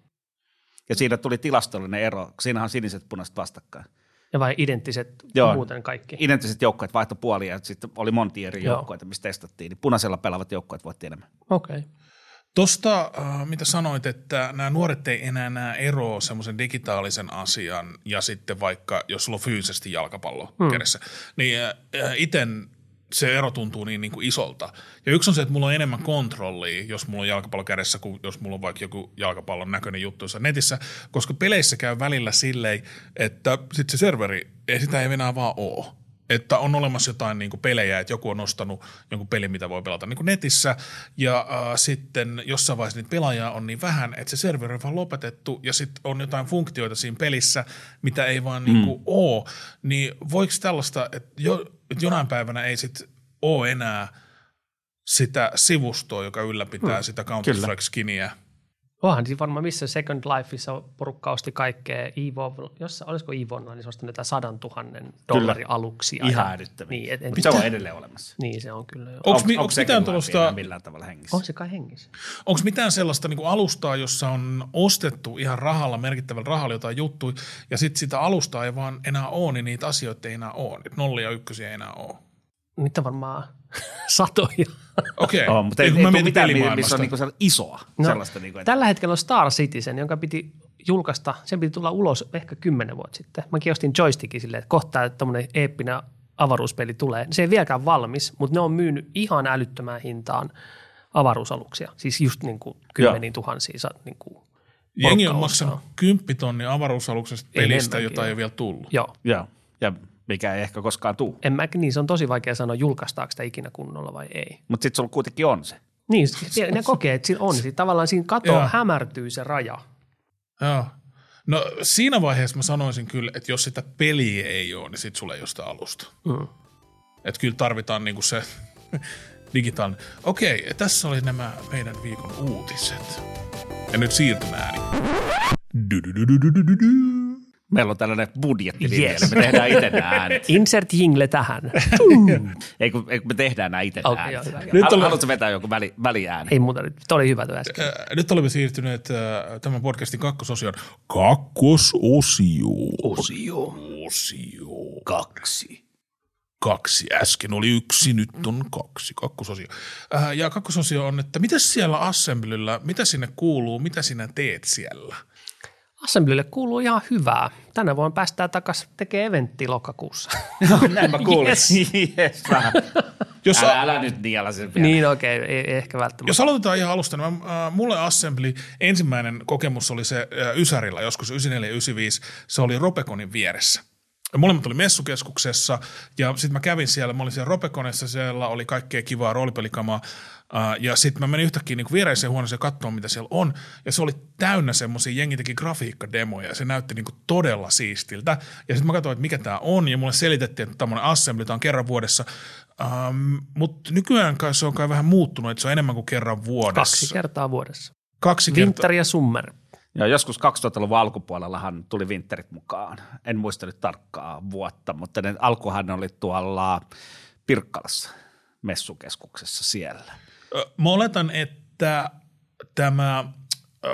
Ja siinä tuli tilastollinen ero. Siinähän on siniset punaiset vastakkain. Ja vai identtiset Joo. muuten kaikki? Identtiset joukkueet vaihtoi puolia, ja sitten oli monti eri joukkueita, mistä testattiin. Niin punaisella pelaavat joukkueet voitti enemmän. Okei. Okay. Tuosta, äh, mitä sanoit, että nämä nuoret ei enää näe eroa semmoisen digitaalisen asian ja sitten vaikka, jos sulla on fyysisesti jalkapallo hmm. kädessä, niin äh, iten se ero tuntuu niin, niin kuin isolta. Ja yksi on se, että mulla on enemmän kontrollia, jos mulla on jalkapallo kädessä, kuin jos mulla on vaikka joku jalkapallon näköinen juttu jossain netissä, koska peleissä käy välillä silleen, että sitten se serveri, ei sitä ei enää vaan ole että on olemassa jotain niin kuin pelejä, että joku on ostanut jonkun pelin, mitä voi pelata niin kuin netissä, ja äh, sitten jossain vaiheessa niitä pelaajia on niin vähän, että se serveri on vaan lopetettu, ja sitten on jotain funktioita siinä pelissä, mitä ei vaan niin kuin ole, niin voiko tällaista, että, jo, että jonain päivänä ei sitten ole enää sitä sivustoa, joka ylläpitää hmm. sitä Counter-Strike-skiniä. Onhan siis varmaan missä Second Lifeissa porukka osti kaikkea Evo, jossa, olisiko Evo, niin se osti näitä sadan tuhannen dollarin aluksia. Ihan ja- älyttömiä. Niin, et, et, Se on edelleen olemassa. Niin se on kyllä mi- Onko sekin mitään tuollaista- enää millään tavalla hengissä? On se kai hengissä. Onko mitään sellaista niin kuin alustaa, jossa on ostettu ihan rahalla, merkittävällä rahalla jotain juttuja, ja sitten sitä alustaa ei vaan enää ole, niin niitä asioita ei enää ole. Nollia ja ykkösiä ei enää ole. Niitä varmaan [laughs] satoja. Okei, On, mutta ei, kun ei mä tule mietin mitään, missä on niinku sellaista isoa. No, sellaista, niinku, että Tällä hetkellä on Star Citizen, jonka piti julkaista, sen piti tulla ulos ehkä kymmenen vuotta sitten. Mäkin ostin joystickin silleen, että kohta tämmöinen eeppinen avaruuspeli tulee. Se ei vieläkään valmis, mutta ne on myynyt ihan älyttömään hintaan avaruusaluksia. Siis just niin kuin kymmeniin tuhansia. Niin kuin Jengi on maksanut ostaa. 10 tonnia avaruusaluksesta pelistä, jota ei ole vielä tullut. Joo. Joo. Ja mikä ei ehkä koskaan tuu. En mä, niin se on tosi vaikea sanoa, julkaistaako sitä ikinä kunnolla vai ei. Mutta sitten sulla kuitenkin on se. Niin, ne, kokee, että siinä on. Siinä tavallaan siinä katoa Joo. hämärtyy se raja. Joo. No siinä vaiheessa mä sanoisin kyllä, että jos sitä peliä ei ole, niin sit sulle ei ole sitä alusta. Mm. Että kyllä tarvitaan niinku se [laughs] digitaalinen. Okei, tässä oli nämä meidän viikon uutiset. Ja nyt siirtymään ääni. Meillä on tällainen budjetti, Yes. me tehdään itse nämä äänet. Insert jingle tähän. Ei kun, ei kun me tehdään nämä itse okay, äänet. Nyt Haluatko vetää joku väli, väliääni? ei muuta nyt. Tuo oli hyvä tuo äsken. Äh, Nyt olemme siirtyneet äh, tämän podcastin kakkososioon. Kakkososio. Osio. Osio. Kaksi. Kaksi. Äsken oli yksi, nyt on kaksi. Kakkososio. Äh, ja kakkososio on, että mitä siellä Assemblyllä, mitä sinne kuuluu, mitä sinä teet siellä? Assemblylle kuuluu ihan hyvää. Tänä vuonna päästään takaisin tekemään eventti lokakuussa. [laughs] Näin mä kuulin. Yes. [laughs] Yes. vähän. Jos, Älä, älä nyt niala sen vielä. niin okei, okay, ei, ehkä välttämättä. jos aloitetaan ihan alusta, niin mä, äh, mulle Assembly, ensimmäinen kokemus oli se äh, Ysärillä joskus 94-95, se oli Ropeconin vieressä. Ja Molemmat oli messukeskuksessa ja sitten mä kävin siellä, mä olin siellä Ropeconissa, siellä oli kaikkea kivaa roolipelikamaa äh, ja sitten mä menin yhtäkkiä niin viereiseen huoneeseen katsomaan, mitä siellä on ja se oli täynnä semmoisia, jengi teki grafiikkademoja ja se näytti niin todella siistiltä ja sitten mä katsoin, että mikä tämä on ja mulle selitettiin, että tämmöinen Assembly, tämä on kerran vuodessa, ähm, mutta nykyään kai se on kai vähän muuttunut, että se on enemmän kuin kerran vuodessa. Kaksi kertaa vuodessa. Kaksi kertaa. Winter ja Summer. Joo, joskus 2000-luvun alkupuolellahan tuli Winterit mukaan. En muista nyt tarkkaa vuotta, mutta ne alkuhan oli tuolla Pirkkalassa messukeskuksessa siellä. Ö, Mä oletan, että tämä ö,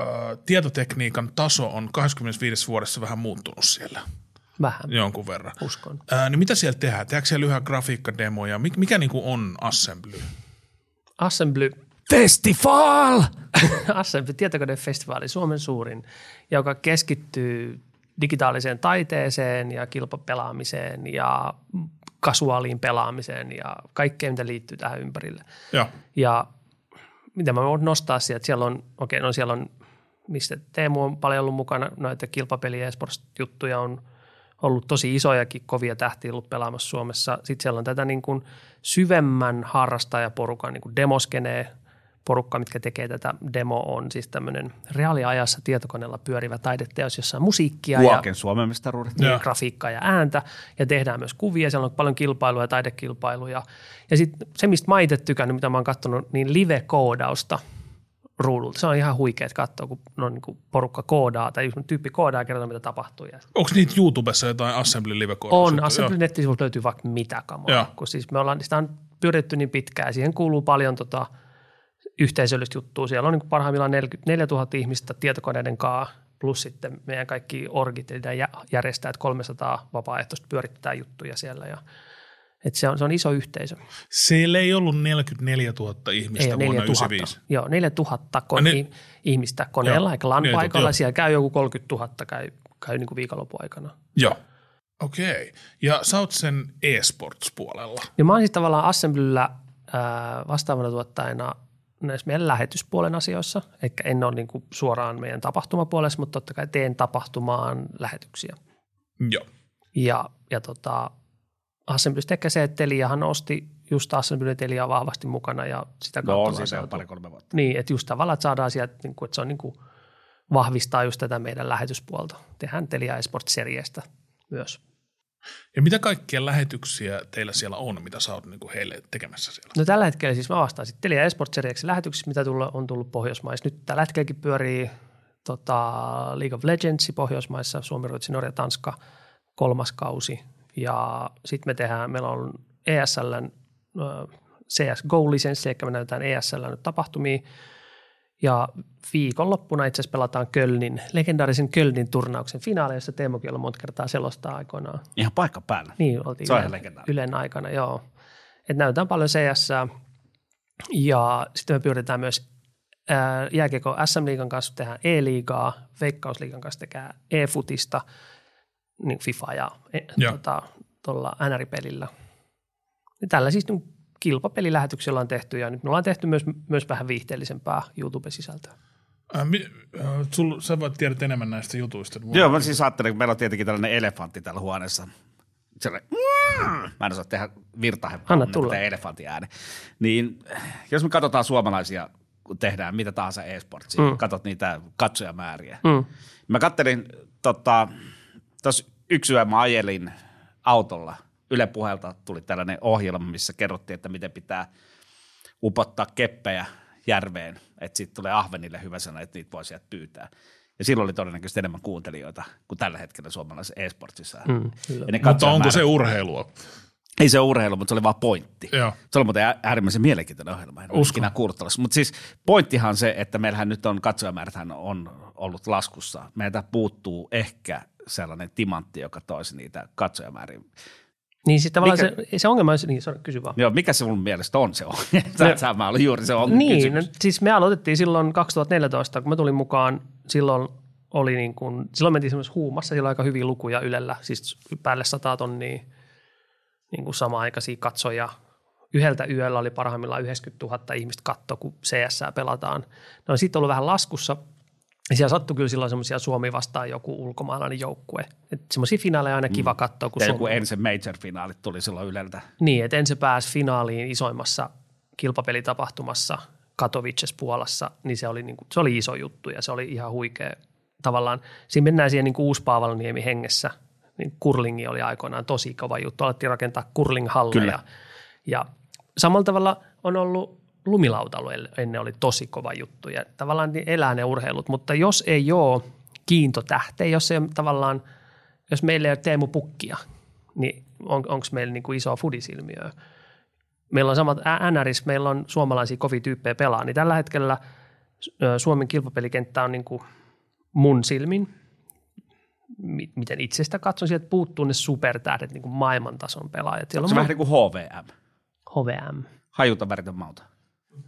tietotekniikan taso on 25 vuodessa vähän muuttunut siellä Vähän, jonkun verran. uskon. Ää, niin mitä siellä tehdään? Tehdäänkö siellä yhä grafiikkademoja? Mik, mikä niinku on Assembly? Assembly, Festival! [laughs] Assembly tietokonefestivaali, Suomen suurin, joka keskittyy digitaaliseen taiteeseen ja kilpapelaamiseen ja kasuaaliin pelaamiseen ja kaikkeen, mitä liittyy tähän ympärille. Joo. Ja mitä mä voin nostaa sieltä, siellä on, okei, no siellä on, mistä Teemu on paljon ollut mukana, noita kilpapeli- ja juttuja on ollut tosi isojakin kovia tähtiä ollut pelaamassa Suomessa. Sitten siellä on tätä niin kuin syvemmän harrastajaporukan niin kuin demoskenee porukka, mitkä tekee tätä demo on siis tämmöinen reaaliajassa tietokoneella pyörivä taideteos, jossa on musiikkia ja Vuoken Suomen mestaruudet. niin, grafiikkaa ja ääntä ja tehdään myös kuvia. Siellä on paljon kilpailuja ja taidekilpailuja. Ja sitten se, mistä mä itse tykännyt, mitä mä oon katsonut, niin live-koodausta ruudulta. Se on ihan huikeet katsoa, kun no, niin kuin porukka koodaa tai tyyppi koodaa ja kertoo, mitä tapahtuu. Ja Onko niitä YouTubessa jotain Assembly live on, Assembly nettisivuilta löytyy vaikka mitä kamaa, kun siis me ollaan, sitä on pyöritetty niin pitkään ja siihen kuuluu paljon tota, yhteisöllistä juttua. Siellä on niin parhaimmillaan 44 000 ihmistä tietokoneiden kaa plus sitten meidän kaikki orgit ja järjestäjät 300 vapaaehtoista pyörittää juttuja siellä ja et se, on, se on iso yhteisö. Siellä ei ollut 44 000 ihmistä Ei vuonna 4000. 95. Joo, 4000 kon, Ne- ne, ihmistä koneella, eikä LAN 4000, paikalla. Siellä käy joku 30 000 käy, käy niin kuin viikonlopun aikana. Joo. Okei. Ja sä oot sen e-sports-puolella. Niin mä oon siis tavallaan Assemblyllä vastaavana tuottajana näissä meidän lähetyspuolen asioissa. Eli en ole niin kuin suoraan meidän tapahtumapuolessa, mutta totta kai teen tapahtumaan lähetyksiä. Joo. Ja, ja tota, Assemblystä ehkä se, että Teliahan osti just Assembly Telia vahvasti mukana ja sitä kautta No on ollaan siitä jo saatu- pari-kolme vuotta. Niin, että just tavallaan, että saadaan sieltä, niin kuin, että se on niin kuin, vahvistaa just tätä meidän lähetyspuolta. Tehdään Telia Esports-seriestä myös. Ja mitä kaikkia lähetyksiä teillä siellä on, mitä sä oot niinku heille tekemässä siellä? No tällä hetkellä siis mä vastaan sitten Telia Esports-seriaksi lähetyksissä, mitä tulla, on tullut Pohjoismaissa. Nyt tällä hetkelläkin pyörii tota, League of Legends Pohjoismaissa, Suomi, Ruotsi, Norja, Tanska, kolmas kausi. Ja sitten me tehdään, meillä on ESLn ö, CSGO-lisenssi, eli me näytetään ESL nyt tapahtumia. Ja viikonloppuna itse asiassa pelataan Kölnin, legendaarisen Kölnin turnauksen finaali, jossa Teemokin on monta kertaa selostaa aikoinaan. Ihan paikka päällä. Niin, oltiin Se on Ylen. Ylen aikana, joo. Et näytetään paljon CS ja sitten me pyydetään myös ää, jääkiekko SM-liigan kanssa tehdään E-liigaa, Veikkausliigan kanssa tehdään E-futista, niin FIFA ja e, Joo. tota, tuolla NR-pelillä. Ja tällä siis niin kilpapelilähetyksiä ollaan tehty ja nyt me ollaan tehty myös, myös vähän viihteellisempää YouTube-sisältöä. Äh, mi, äh, sul, sä voit tiedät enemmän näistä jutuista. Joo, mä siis ajattelin, kun meillä on tietenkin tällainen elefantti täällä huoneessa. sellainen, mä en osaa tehdä virtahe, Anna tulla. elefantin ääni. Niin jos me katsotaan suomalaisia, kun tehdään mitä tahansa e-sportsia, mm. katsot niitä katsojamääriä. Mm. Mä kattelin, tota, tuossa yksi yö mä ajelin autolla. Yle Puhelta tuli tällainen ohjelma, missä kerrottiin, että miten pitää upottaa keppejä järveen, että siitä tulee ahvenille hyvä sana, että niitä voi sieltä pyytää. Ja silloin oli todennäköisesti enemmän kuuntelijoita kuin tällä hetkellä suomalaisessa e-sportsissa. Mm, kyllä. Ja ne Mutta onko katsojamäärät- se urheilua? Ei se urheilu, mutta se oli vaan pointti. Joo. Se oli muuten ää- äärimmäisen mielenkiintoinen ohjelma. En ole Uskon. ikinä Mutta siis pointtihan on se, että meillähän nyt on katsojamääräthän on ollut laskussa. Meiltä puuttuu ehkä sellainen timantti, joka toisi niitä katsojamääriä. Niin siis tavallaan Mikä- se, se ongelma on, niin sorry, kysy vaan. Joo, mikä se mun mielestä on se ongelma? [laughs] Tämä mä olin juuri se ongelma Niin, kysymys. no, siis me aloitettiin silloin 2014, kun mä tulin mukaan, silloin oli niin kuin, silloin mentiin semmoisessa huumassa, silloin aika hyviä lukuja Ylellä, siis päälle 100 tonnia niin kuin sama-aikaisia katsoja. Yhdeltä yöllä oli parhaimmillaan 90 000 ihmistä katto, kun CS pelataan. No on sitten ollut vähän laskussa, siellä sattui kyllä silloin semmoisia Suomi vastaan joku ulkomaalainen joukkue. Semmoisia finaaleja on aina kiva katsoa, kun Suomi ensin major-finaalit tuli silloin Yleltä. niin, että ensin pääsi finaaliin isoimmassa kilpapelitapahtumassa Katowicessa Puolassa, niin se oli, niin kuin, se oli iso juttu ja se oli ihan huikea. Tavallaan siinä mennään siihen niin kuin Uusi-Paavalniemi hengessä. Niin kurlingi oli aikoinaan tosi kova juttu. Alettiin rakentaa kurlinghalleja. Kyllä. Ja samalla tavalla on ollut lumilautailu ennen oli tosi kova juttu ja tavallaan niin elää ne urheilut, mutta jos ei ole kiintotähteä, jos ei ole tavallaan, jos meillä ei ole Teemu Pukkia, niin on, onko meillä niin kuin isoa fudisilmiöä? Meillä on samat NRissä, meillä on suomalaisia kovia tyyppejä pelaa, niin tällä hetkellä Suomen kilpapelikenttä on niin kuin mun silmin, mi- miten itsestä katson, sieltä puuttuu ne supertähdet, niin kuin maailmantason pelaajat. Siellä Se on on vähän niin kuin HVM, HVM. hajuta väritön mauta.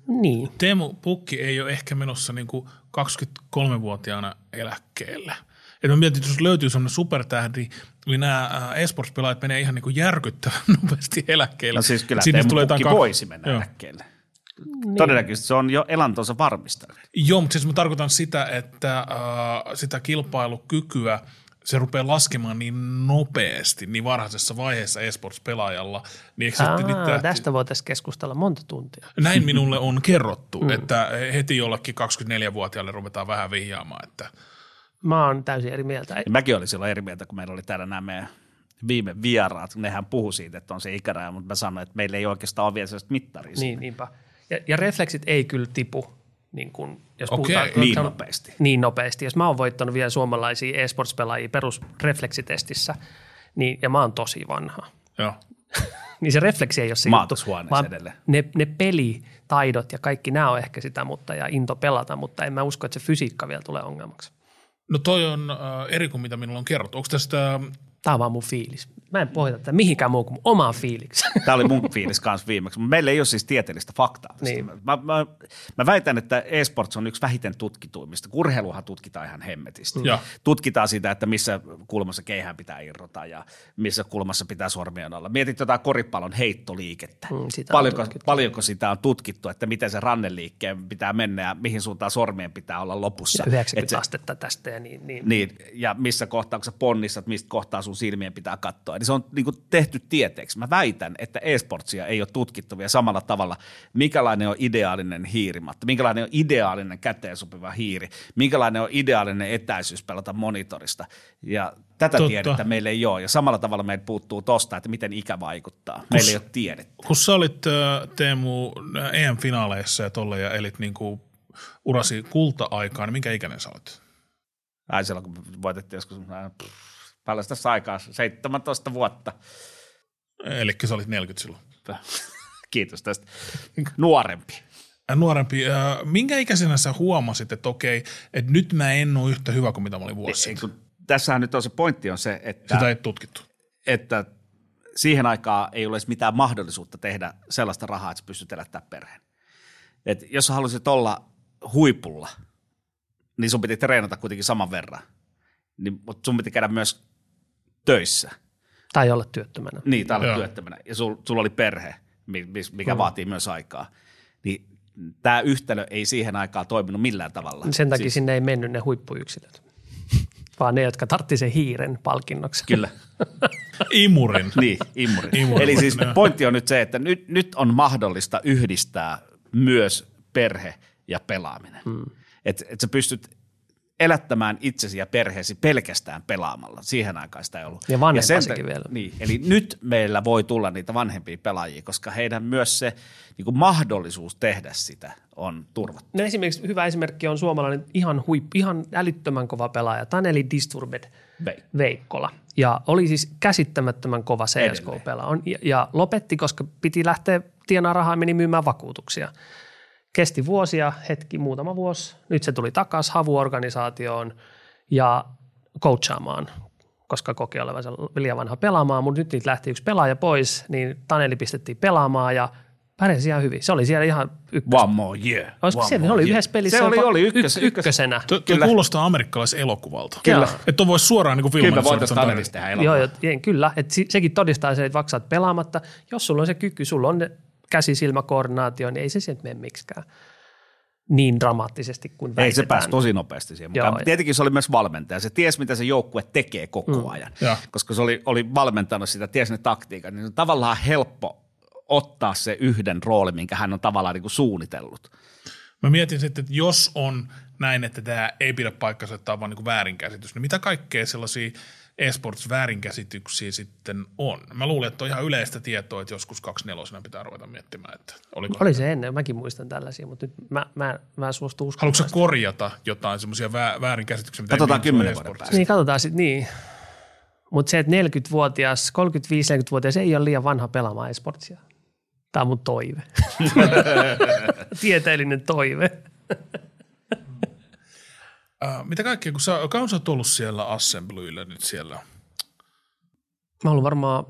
Niin, Teemu Pukki ei ole ehkä menossa niin kuin 23-vuotiaana eläkkeelle. Et mä mietin, että jos löytyy sellainen supertähdi, niin nämä ää, esports-pelaajat menee ihan niin kuin järkyttävän [laughs] nopeasti eläkkeelle. No siis kyllä Sinne Teemu tulee Pukki kak- voisi mennä Joo. eläkkeelle. Todennäköisesti se on jo elantonsa varmistanut. Joo, mutta siis mä tarkoitan sitä, että äh, sitä kilpailukykyä se rupeaa laskemaan niin nopeasti, niin varhaisessa vaiheessa esports-pelaajalla. Niin Aa, sitten niitä- tästä voitaisiin keskustella monta tuntia. Näin minulle on kerrottu, mm. että heti jollekin 24-vuotiaalle ruvetaan vähän vihjaamaan, että Mä oon täysin eri mieltä. Ja mäkin olin silloin eri mieltä, kun meillä oli täällä nämä meidän viime vieraat. Nehän puhu siitä, että on se ikäraja, mutta mä sanoin, että meillä ei oikeastaan ole vielä sellaista mittaria. Niin, niinpä. Ja, ja refleksit ei kyllä tipu, niin kun, jos Okei. puhutaan. Niin se on- nopeasti. Niin nopeasti. Jos mä oon voittanut vielä suomalaisia e-sports-pelaajia perusrefleksitestissä, niin, ja mä oon tosi vanha, joo. [laughs] niin se refleksi ei ole se Maatoshuoneessa vaan edelleen. ne, ne pelitaidot ja kaikki nämä on ehkä sitä, mutta ja into pelata, mutta en mä usko, että se fysiikka vielä tulee ongelmaksi. No toi on äh, eri kuin mitä minulla on kerrottu. Onko tästä, Tämä on vaan mun fiilis. Mä en pohjata tätä mihinkään muuhun kuin omaan fiilikseen. [laughs] Tämä oli mun fiilis kanssa viimeksi, mutta meillä ei ole siis tieteellistä faktaa. tästä. Niin. Mä, mä, mä väitän, että e-sports on yksi vähiten tutkituimmista. Urheiluhan tutkitaan ihan hemmetisti. Joo. Tutkitaan sitä, että missä kulmassa keihään pitää irrota ja missä kulmassa pitää sormien olla. Mietit jotain koripallon heittoliikettä. Mm, sitä on paljonko, paljonko sitä on tutkittu, että miten se ranneliikkeen pitää mennä ja mihin suuntaan sormien pitää olla lopussa. Ja 90 Et se- astetta tästä ja niin. niin. niin, ja missä kohtaa, kun sä ponnissat, mistä kohtaa sun silmien pitää katsoa. Eli se on niin kuin tehty tieteeksi. Mä väitän, että e-sportsia ei ole tutkittu vielä samalla tavalla, minkälainen on ideaalinen hiirimatta, minkälainen on ideaalinen käteen sopiva hiiri, minkälainen on ideaalinen etäisyys pelata monitorista. Ja tätä Totta. tiedettä meillä ei ole. Ja samalla tavalla meillä puuttuu tosta, että miten ikä vaikuttaa. Meillä ei ole tiedettä. kun sä olit Teemu EM-finaaleissa ja tolle ja elit niin kuin urasi kulta-aikaa, niin minkä ikäinen sä olet? Ai silloin, kun voitettiin joskus, äh, pff, paljon tässä aikaa, 17 vuotta. Eli sä olit 40 silloin. [laughs] Kiitos tästä. Nuorempi. Äh, Nuorempi, äh, minkä ikäisenä sä huomasit, että okei, että nyt mä en ole yhtä hyvä kuin mitä mä olin vuosi Ei, sitten? tässähän nyt on se pointti on se, että, Sitä ei tutkittu. että siihen aikaan ei ole edes mitään mahdollisuutta tehdä sellaista rahaa, että sä pystyt elättämään perheen. Et jos sä haluaisit olla huipulla, niin sun piti treenata kuitenkin saman verran. Niin, mutta sun piti käydä myös töissä. Tai olla työttömänä. Niin, tai olla Joo. työttömänä. Ja sul, sulla oli perhe, mikä mm. vaatii myös aikaa. Niin tämä yhtälö ei siihen aikaan toiminut millään tavalla. Sen takia Siis- sinne ei mennyt ne huippuyksilöt. [laughs] vaan ne, jotka tartti sen hiiren palkinnoksi. [laughs] Kyllä. Imurin. Niin, imuri. Imuri. Eli siis pointti on nyt se, että nyt, nyt on mahdollista yhdistää myös perhe ja pelaaminen. Hmm. Että et sä pystyt elättämään itsesi ja perheesi pelkästään pelaamalla. Siihen aikaan sitä ei ollut. Ja vanhempasikin vielä. Niin, eli nyt meillä voi tulla niitä vanhempia pelaajia, koska heidän myös se niin kuin mahdollisuus tehdä sitä on turvattu. No esimerkiksi hyvä esimerkki on suomalainen ihan, huip, ihan älyttömän kova pelaaja, Taneli Disturbed Vei. Veikkola. Ja oli siis käsittämättömän kova CSK-pelaaja. On- Ja, ja lopetti, koska piti lähteä tienaa rahaa meni myymään vakuutuksia. Kesti vuosia, hetki, muutama vuosi. Nyt se tuli takaisin havuorganisaatioon ja coachaamaan, koska koki olevansa liian vanha pelaamaan, mutta nyt niitä lähti yksi pelaaja pois, niin Taneli pistettiin pelaamaan ja pärjäsi ihan hyvin. Se oli siellä ihan ykkös, One more year. Olisiko One se, se more oli year. yhdessä pelissä Se oli, oli ykkös, yk, ykkösenä. Tuo Kyllä. kuulostaa amerikkalaiselokuvalta. Kyllä. Että voisi suoraan niin kuin Kyllä voitaisiin Tanelista tehdä Joo, elokuva. joo, kyllä. Et sekin todistaa se, että vaikka sä oot pelaamatta, jos sulla on se kyky, sulla on ne käsi-silmäkoordinaatio, niin ei se sieltä mene miksikään niin dramaattisesti kuin Ei väitetään. se pääsi tosi nopeasti siihen mukaan. Joo, Mutta ja- Tietenkin se oli myös valmentaja. Se tiesi, mitä se joukkue tekee koko Mm. ajan. Joo. Koska se oli, oli valmentanut sitä, tiesi ne taktiikat. Niin se on tavallaan helppo ottaa se yhden rooli, minkä hän on tavallaan niin kuin suunnitellut. Mä mietin sitten, että jos on näin, että tämä ei pidä paikkansa, että tämä on vaan niin väärinkäsitys, niin mitä kaikkea sellaisia esports väärinkäsityksiä sitten on? Mä luulen, että on ihan yleistä tietoa, että joskus 24 pitää ruveta miettimään, että oliko. Oli se ennen, mäkin muistan tällaisia, mutta nyt mä, mä, mä en suostu uskomaan. Haluatko sä korjata jotain semmoisia vä- väärinkäsityksiä? mitä Katsotaan kymmenen vuoden päästä. Niin, katsotaan sitten niin. Mutta se, että 40-vuotias, 35-40-vuotias ei ole liian vanha pelaamaan esportsia. Tämä on mun toive. [laughs] Tieteellinen toive. Äh, mitä kaikkea, kun sä, kauan sä oot ollut siellä Assemblyillä nyt siellä? Mä oon ollut varmaan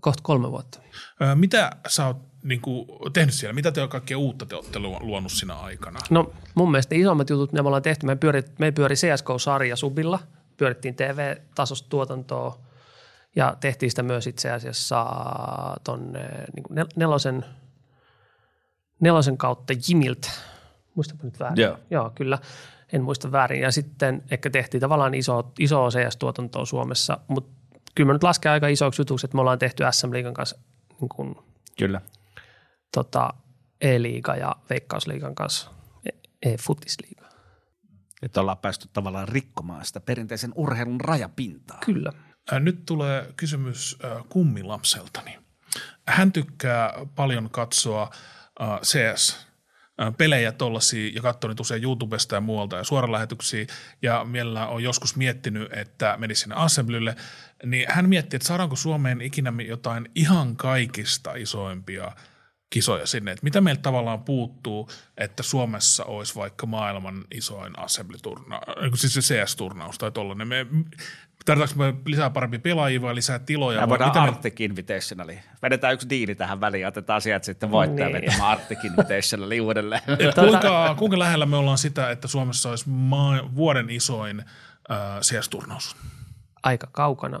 kohta kolme vuotta. Äh, mitä sä oot niin kuin, tehnyt siellä? Mitä te kaikkea uutta te olette lu- luonut sinä aikana? No mun mielestä ne isommat jutut, mitä me ollaan tehty, me pyöri, me pyöri CSK-sarja Subilla, pyörittiin TV-tasosta tuotantoa ja tehtiin sitä myös itse asiassa tonne niin kuin nel- nelosen, nelosen kautta Jimiltä. Muistanpa nyt väärin? Joo. Joo, kyllä. En muista väärin. Ja sitten ehkä tehtiin tavallaan iso, iso CS-tuotantoa Suomessa, mutta kyllä mä nyt lasken aika isoksi jutuksi, että me ollaan tehty SM Liigan kanssa niin kuin Kyllä. tota, E-liiga ja Veikkausliigan kanssa, E- E-futisliiga. Että ollaan päästy tavallaan rikkomaan sitä perinteisen urheilun rajapintaa. Kyllä. Nyt tulee kysymys kummilapseltani. Hän tykkää paljon katsoa CS pelejä tollasia ja katsoo niitä usein YouTubesta ja muualta ja suoralähetyksiä ja mielellään on joskus miettinyt, että menisi sinne Assemblylle, niin hän miettii, että saadaanko Suomeen ikinä jotain ihan kaikista isoimpia kisoja sinne, että mitä meiltä tavallaan puuttuu, että Suomessa olisi vaikka maailman isoin assembly-turnaus, siis se CS-turnaus tai tollainen. Tarvitaanko me lisää parempia pelaajia vai lisää tiloja? Ja vai voidaan mitä me- Arctic Invitationali. Vedetään yksi diili tähän väliin ja otetaan sieltä sitten voittaja Niin. vetämään Arctic Invitationali uudelleen. [laughs] kuinka, kuinka lähellä me ollaan sitä, että Suomessa olisi maa, vuoden isoin äh, CS-turnaus? Aika kaukana.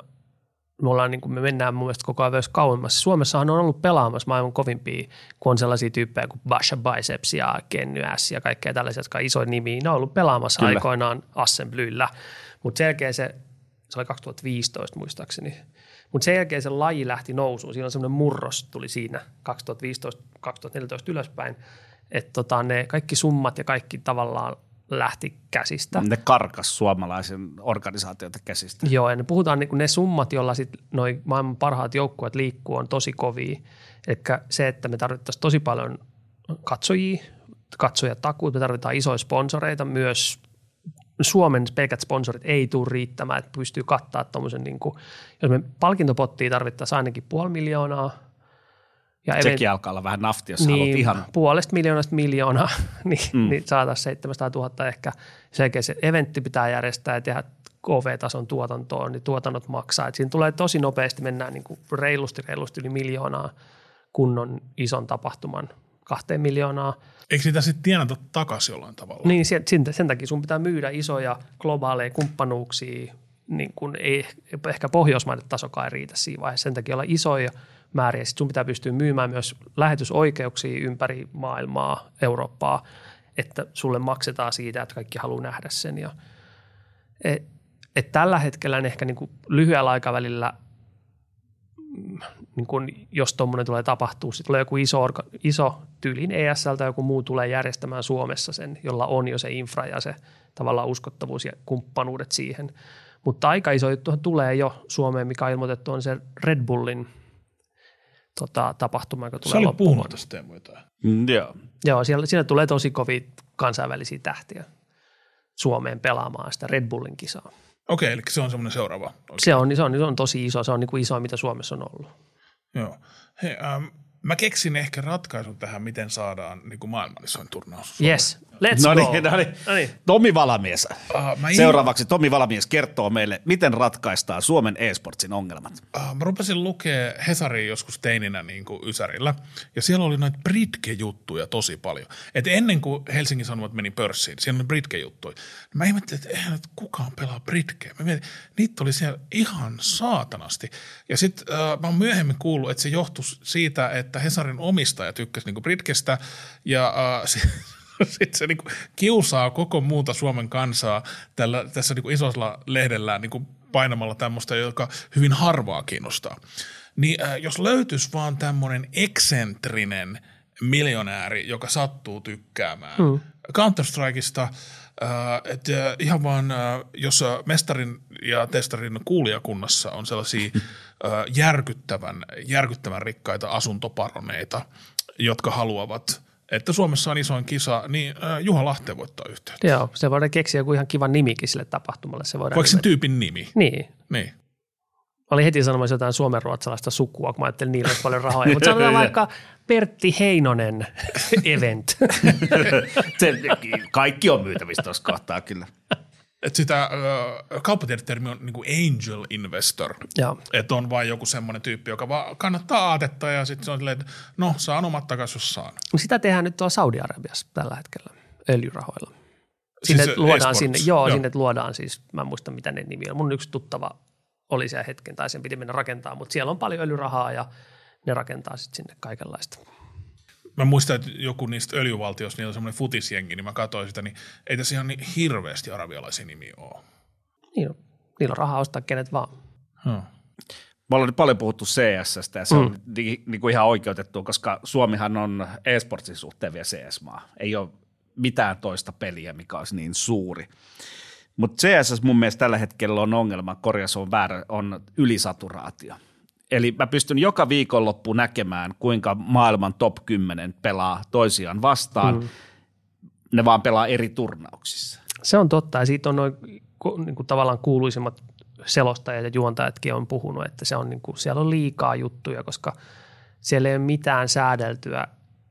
Me, ollaan, niin kuin me mennään mun mielestä koko ajan myös kauemmas. Suomessahan on ollut pelaamassa maailman kovimpia, kun on sellaisia tyyppejä kuin Basha Biceps ja Kenny S ja kaikkea tällaisia, jotka on isoja nimiä. Ne on ollut pelaamassa Kyllä. Aikoinaan Assemblyllä, mutta sen jälkeen se, se oli 2015 muistaakseni, mutta sen jälkeen se laji lähti nousuun. Siinä on semmoinen murros tuli siinä 2015-2014 ylöspäin, että tota, ne kaikki summat ja kaikki tavallaan lähti käsistä. Ne karkas suomalaisen organisaatioita käsistä. Joo, ja ne puhutaan niin ne summat, joilla sit noi maailman parhaat joukkueet liikkuu, on tosi kovia. Eli se, että me tarvittaisiin tosi paljon katsojia, katsojatakuut, me tarvitaan isoja sponsoreita myös. Suomen pelkät sponsorit ei tule riittämään, että pystyy kattaa tuommoisen, niin kuin, jos me palkintopottia tarvittaisiin ainakin puoli miljoonaa. Ja event- Sekin alkaa olla vähän nafti, jos niin. haluat ihan puolesta miljoonasta miljoonaa, [laughs] niin, mm. niin saataisiin 700 000 ehkä. Sen jälkeen se eventti pitää järjestää ja tehdä KV-tason tuotantoa, niin tuotannot maksaa. Et siinä tulee tosi nopeasti, mennään niin kuin reilusti, reilusti yli miljoonaa kunnon ison tapahtuman kahteen miljoonaa. Eikö sitä sitten tienata takaisin jollain tavalla? Niin sen, sen, takia sun pitää myydä isoja globaaleja kumppanuuksia, niin kun ei ehkä pohjoismaiden tasokaan ei riitä siinä vaiheessa. Sen takia olla isoja määriä. Sitten sun pitää pystyä myymään myös lähetysoikeuksia ympäri maailmaa, Eurooppaa, että sulle maksetaan siitä, että kaikki haluaa nähdä sen. Ja, e, että tällä hetkellä ehkä niin lyhyellä aikavälillä, niin kuin jos tuommoinen tulee tapahtuu, sitten tulee joku iso, orga, iso tyylin ESL tai joku muu tulee järjestämään Suomessa sen, jolla on jo se infra ja se tavallaan uskottavuus ja kumppanuudet siihen. Mutta aika iso juttu tulee jo Suomeen, mikä on ilmoitettu, on se Red Bullin tota, tapahtuma, joka tulee loppuun. puhunut tästä Teemu jotain. Mm, joo. Joo, siellä, siellä tulee tosi kovia kansainvälisiä tähtiä Suomeen pelaamaan sitä Red Bullin kisaa. Okei, eli se on semmoinen seuraava. Se on, se on, se on tosi iso, se on niin kuin iso, mitä Suomessa on ollut. Joo. Hei, ähm, mä keksin ehkä ratkaisun tähän, miten saadaan niin kuin maailman isoin turnaus. Yes, let's No go. niin, no niin. No niin. Tomi Valamies. Uh, mä, Seuraavaksi Tomi Valamies kertoo meille, miten ratkaistaan Suomen e-sportsin ongelmat. Uh, mä rupesin lukea Hesaria joskus teininä niin kuin Ysärillä, ja siellä oli näitä Britke-juttuja tosi paljon. Et ennen kuin Helsingin Sanomat meni pörssiin, siellä oli Britke-juttuja. Mä ihmettelin, että eihän nyt kukaan pelaa Britkeä. Mä mietin, niitä oli siellä ihan saatanasti. Ja sitten uh, mä oon myöhemmin kuullut, että se johtui siitä, että Hesarin omistaja tykkäsi niin Britkestä, ja [laughs] uh, sitten se niinku kiusaa koko muuta Suomen kansaa tällä, tässä niinku isolla lehdellä niinku painamalla tämmöistä, joka hyvin harvaa kiinnostaa. Niin äh, jos löytyisi vaan tämmöinen eksentrinen miljonääri, joka sattuu tykkäämään mm. Counter-Strikeista, äh, että ihan vaan, äh, jos äh, mestarin ja testarin kuulijakunnassa on sellaisia [laughs] äh, järkyttävän, järkyttävän rikkaita asuntoparoneita, jotka haluavat, että Suomessa on isoin kisa, niin äh, Juha Lahteen voittaa yhteyttä. Joo, se voidaan keksiä joku ihan kiva nimikin sille tapahtumalle. Se voidaan Vaikka sen tyypin nimi. Niin. Niin. Mä olin heti sanomassa jotain suomenruotsalaista sukua, kun mä ajattelin, niillä olisi paljon rahaa. Mutta sanotaan [laughs] vaikka Pertti Heinonen [laughs] event. [laughs] Se, kaikki on myytävistä tuossa kohtaa kyllä. Et sitä äh, kauppatiedetermi on niin kuin angel investor. Joo. Että on vain joku semmoinen tyyppi, joka vaan kannattaa aatetta ja sitten se on silleen, että no saan omat takaisin, jos saan. No Sitä tehdään nyt tuolla Saudi-Arabiassa tällä hetkellä öljyrahoilla. Siis Sinne se luodaan e-sports. sinne, joo, Joo. sinne luodaan siis, mä en muista mitä ne nimi on. Mun yksi tuttava oli siellä hetken, tai sen piti mennä rakentaa, mutta siellä on paljon öljyrahaa ja ne rakentaa sitten sinne kaikenlaista. Mä muistan, että joku niistä öljyvaltioista, niillä on semmoinen futisjengi, niin mä katsoin sitä, niin ei tässä ihan niin hirveästi arabialaisia nimiä ole. Niin on. Niillä on rahaa ostaa kenet vaan. Hmm. Me ollaan nyt paljon puhuttu CSstä ja se on ni, niin kuin ihan oikeutettu, koska Suomihan on e-sportsin suhteen vielä CS-maa. Ei ole mitään toista peliä, mikä olisi niin suuri. Mutta CSS mun mielestä tällä hetkellä on ongelma, korjaus on väärä, on ylisaturaatio. Eli mä pystyn joka viikonloppu näkemään, kuinka maailman top 10 pelaa toisiaan vastaan. Mm. Ne vaan pelaa eri turnauksissa. Se on totta ja siitä on noin niin kuin tavallaan kuuluisimmat selostajat ja juontajatkin on puhunut, että se on niin kuin, siellä on liikaa juttuja, koska siellä ei ole mitään säädeltyä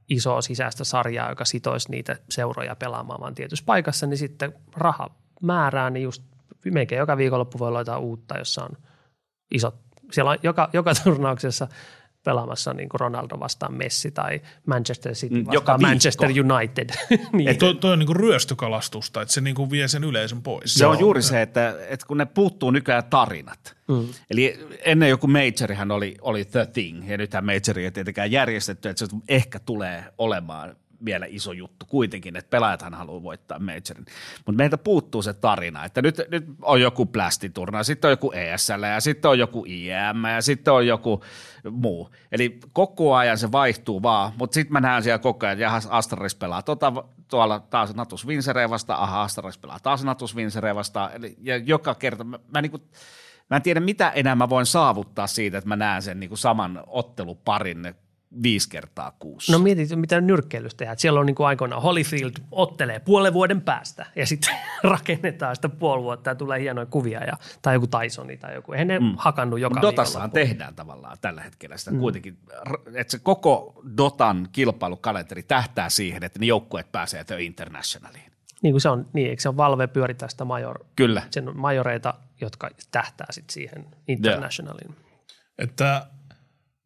isoa sisäistä sarjaa, joka sitoisi niitä seuroja pelaamaan vaan tietyssä paikassa, niin sitten raha määrää, niin just melkein joka viikonloppu voi jotain uutta, jossa on isot, siellä on joka, joka [laughs] turnauksessa pelaamassa niin kuin Ronaldo vastaan Messi tai Manchester City Mm, vastaan joka viikko. Manchester United. [laughs] niin. Toi, toi on niin ryöstökalastusta, että se niin kuin vie sen yleisön pois. Se on juuri se, että, että kun ne puuttuu nykyään tarinat. Mm. Eli ennen joku majorihan oli, oli The Thing, ja nythän majori ei tietenkään järjestetty, että se ehkä tulee olemaan vielä iso juttu kuitenkin, että pelaajathan haluaa voittaa majorin. Mutta meiltä puuttuu se tarina, että nyt, nyt on joku plastiturna, sitten on joku ESL ja sitten on joku IM ja sitten on joku muu. Eli koko ajan se vaihtuu vaan, mutta sitten mä näen siellä koko ajan, että Astraris pelaa tota, tuolla taas Natus Vincereen vastaan, aha, Astraris pelaa taas Natus Vincereen vastaan, Eli, ja joka kerta mä, mä niinku, Mä en tiedä, mitä enää mä voin saavuttaa siitä, että mä näen sen niin kuin saman otteluparin viisi kertaa kuussa. No mietit, mitä nyrkkeilystä tehdään. Siellä on niin kuin aikoinaan Holyfield ottelee puolen vuoden päästä ja sitten [laughs] rakennetaan sitä puoli vuotta ja tulee hienoja kuvia ja, tai joku Tysoni tai joku. Eihän ne mm. hakannut joka Dotassahan tehdään tavallaan tällä hetkellä sitä mm. kuitenkin, että se koko Dotan kilpailukalenteri tähtää siihen, että ne joukkueet pääsee The Internationaliin. Niin kuin se on, niin, eikö se on Valve pyörittää sitä major, Kyllä. sen majoreita, jotka tähtää sitten siihen internationaliin. Että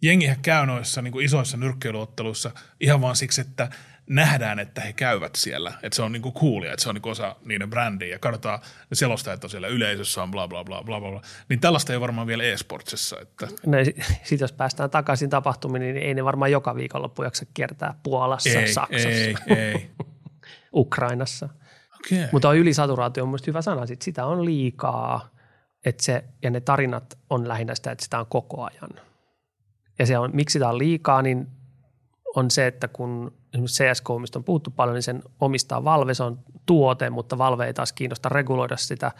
jengihän käy noissa niin kuin isoissa nyrkkeilyotteluissa ihan vaan siksi, että nähdään, että he käyvät siellä. Että se on niin kuin coolia, että se on niin kuin osa niiden brändiä ja katsotaan, ne selostajat on siellä yleisössä on bla bla bla bla bla. Niin tällaista ei varmaan vielä e-sportsissa. Että No, [laughs] sitten jos päästään takaisin tapahtumiin, niin ei ne varmaan joka viikonloppu jaksa kiertää Puolassa, ei, Saksassa, ei, ei. [laughs] Ukrainassa. Okei. Mutta on ylisaturaatio on mielestäni hyvä sana. Sit sitä on liikaa. että se, ja ne tarinat on lähinnä sitä, että sitä on koko ajan. Ja se on, miksi sitä on liikaa, niin on se, että kun esimerkiksi CSK, mistä on puhuttu paljon, niin sen omistaa Valve, se on tuote, mutta Valve ei taas kiinnosta reguloida sitä,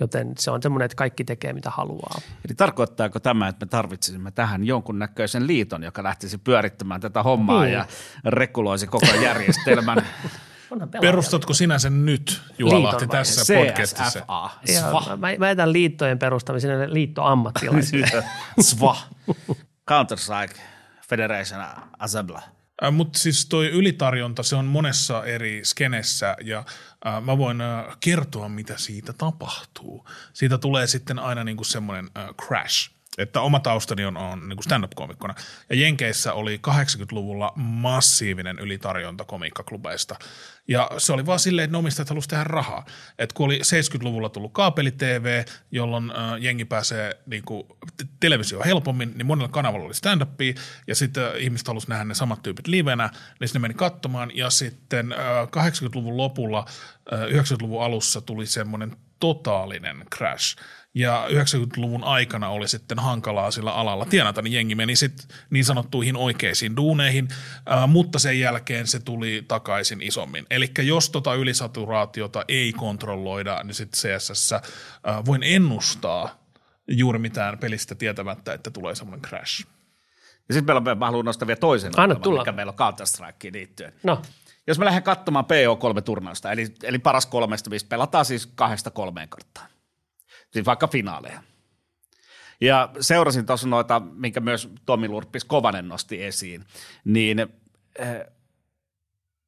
joten se on semmoinen, että kaikki tekee mitä haluaa. Eli tarkoittaako tämä, että me tarvitsisimme tähän jonkunnäköisen liiton, joka lähtisi pyörittämään tätä hommaa Niin. ja reguloisi koko [laughs] järjestelmän. Perustatko sinä sen nyt, Juha Lahti, tässä podcastissa? CSFA. Ja Sva. mä, mä jätän liittojen perustamisen liittoammattilaisille. [laughs] Sva. Counter-Strike Federation Assembly. Äh, Mutta siis toi ylitarjonta, se on monessa eri skenessä ja äh, mä voin äh, kertoa, mitä siitä tapahtuu. Siitä tulee sitten aina niinku semmoinen äh, crash, että oma taustani on, on niinku stand-up-komikkona. Ja Jenkeissä oli 80-luvulla massiivinen ylitarjonta komiikkaklubeista. Ja se oli vaan silleen, että ne omistajat halusivat tehdä rahaa. Et kun oli 70-luvulla tullut kaapeli-TV, jolloin äh, jengi pääsee niinku, t- televisio helpommin, niin monella kanavalla oli stand ja sitten äh, ihmiset halusivat nähdä ne samat tyypit livenä, niin sitten meni katsomaan, ja sitten äh, 80-luvun lopulla, äh, 90-luvun alussa tuli semmoinen totaalinen crash. Ja 90-luvun aikana oli sitten hankalaa sillä alalla tienata, niin jengi meni sitten niin sanottuihin oikeisiin duuneihin, äh, mutta sen jälkeen se tuli takaisin isommin. Eli jos tota ylisaturaatiota ei kontrolloida, niin sitten CSS voin ennustaa juuri mitään pelistä tietämättä, että tulee semmoinen crash. Ja sitten meillä on, mä haluan nostaa vielä toisen Anna tulla. mikä meillä on Counter-Strikeen liittyen. No, Jos me lähden katsomaan PO3-turnausta, eli, eli paras kolmesta, missä pelataan siis kahdesta kolmeen karttaan. Siis vaikka finaaleja. Ja seurasin tuossa noita, minkä myös Tomi Lurppis Kovanen nosti esiin, niin eh,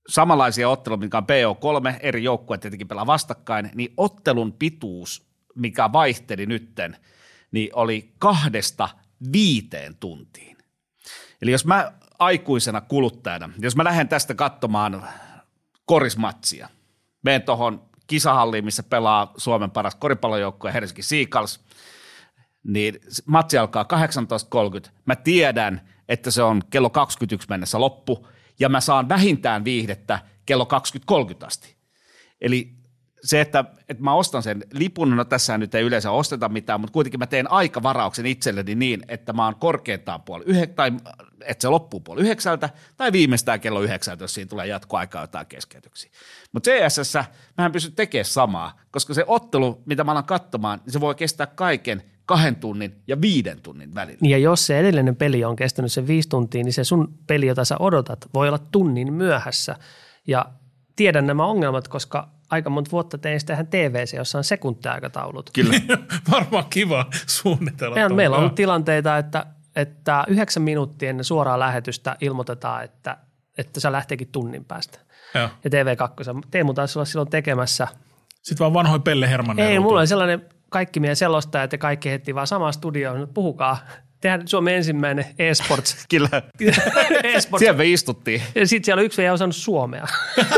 samanlaisia otteluja, mikä on PO3, eri joukkueet tietenkin pelaa vastakkain, niin ottelun pituus, mikä vaihteli nytten, niin oli kahdesta viiteen tuntiin. Eli jos mä aikuisena kuluttajana, jos mä lähden tästä katsomaan korismatsia, menen tuohon kisahalliin, missä pelaa Suomen paras koripallojoukkue Helsinki Seagulls, niin matsi alkaa 18.30. Mä tiedän, että se on kello 21 mennessä loppu, ja mä saan vähintään viihdettä kello 20.30 asti. Eli se, että, että mä ostan sen lipun, no tässä nyt ei yleensä osteta mitään, mutta kuitenkin mä teen aikavarauksen itselleni niin, että mä oon korkeintaan puoli yhdeksältä, tai että se loppuu puoli yhdeksältä, tai viimeistään kello yhdeksältä, jos siinä tulee jatkoaikaa jotain keskeytyksiä. Mutta CSS mä en pysty tekemään samaa, koska se ottelu, mitä mä alan katsomaan, niin se voi kestää kaiken kahden tunnin ja viiden tunnin välillä. ja jos se edellinen peli on kestänyt sen viisi tuntia, niin se sun peli, jota sä odotat, voi olla tunnin myöhässä. Ja tiedän nämä ongelmat, koska aika monta vuotta tein sitä ihan TVC, jossa on sekuntiaikataulut. Kyllä. [laughs] [laughs] Varmaan kiva suunnitella. Meillä, tuo. meillä on ollut tilanteita, että, että yhdeksän minuuttia ennen suoraa lähetystä ilmoitetaan, että, että se lähteekin tunnin päästä. Joo. Ja TV2, Teemu taisi olla silloin tekemässä. Sitten vaan vanhoin Pelle Hermanni. Ei, mulla oli sellainen kaikki meidän selostajat ja kaikki heti vaan samaan studioon, puhukaa. Tehdään Suomen ensimmäinen e-sports. [laughs] Kyllä. [laughs] e-sports. Siellä me istuttiin. Ja sitten siellä oli yksi vielä osannut suomea.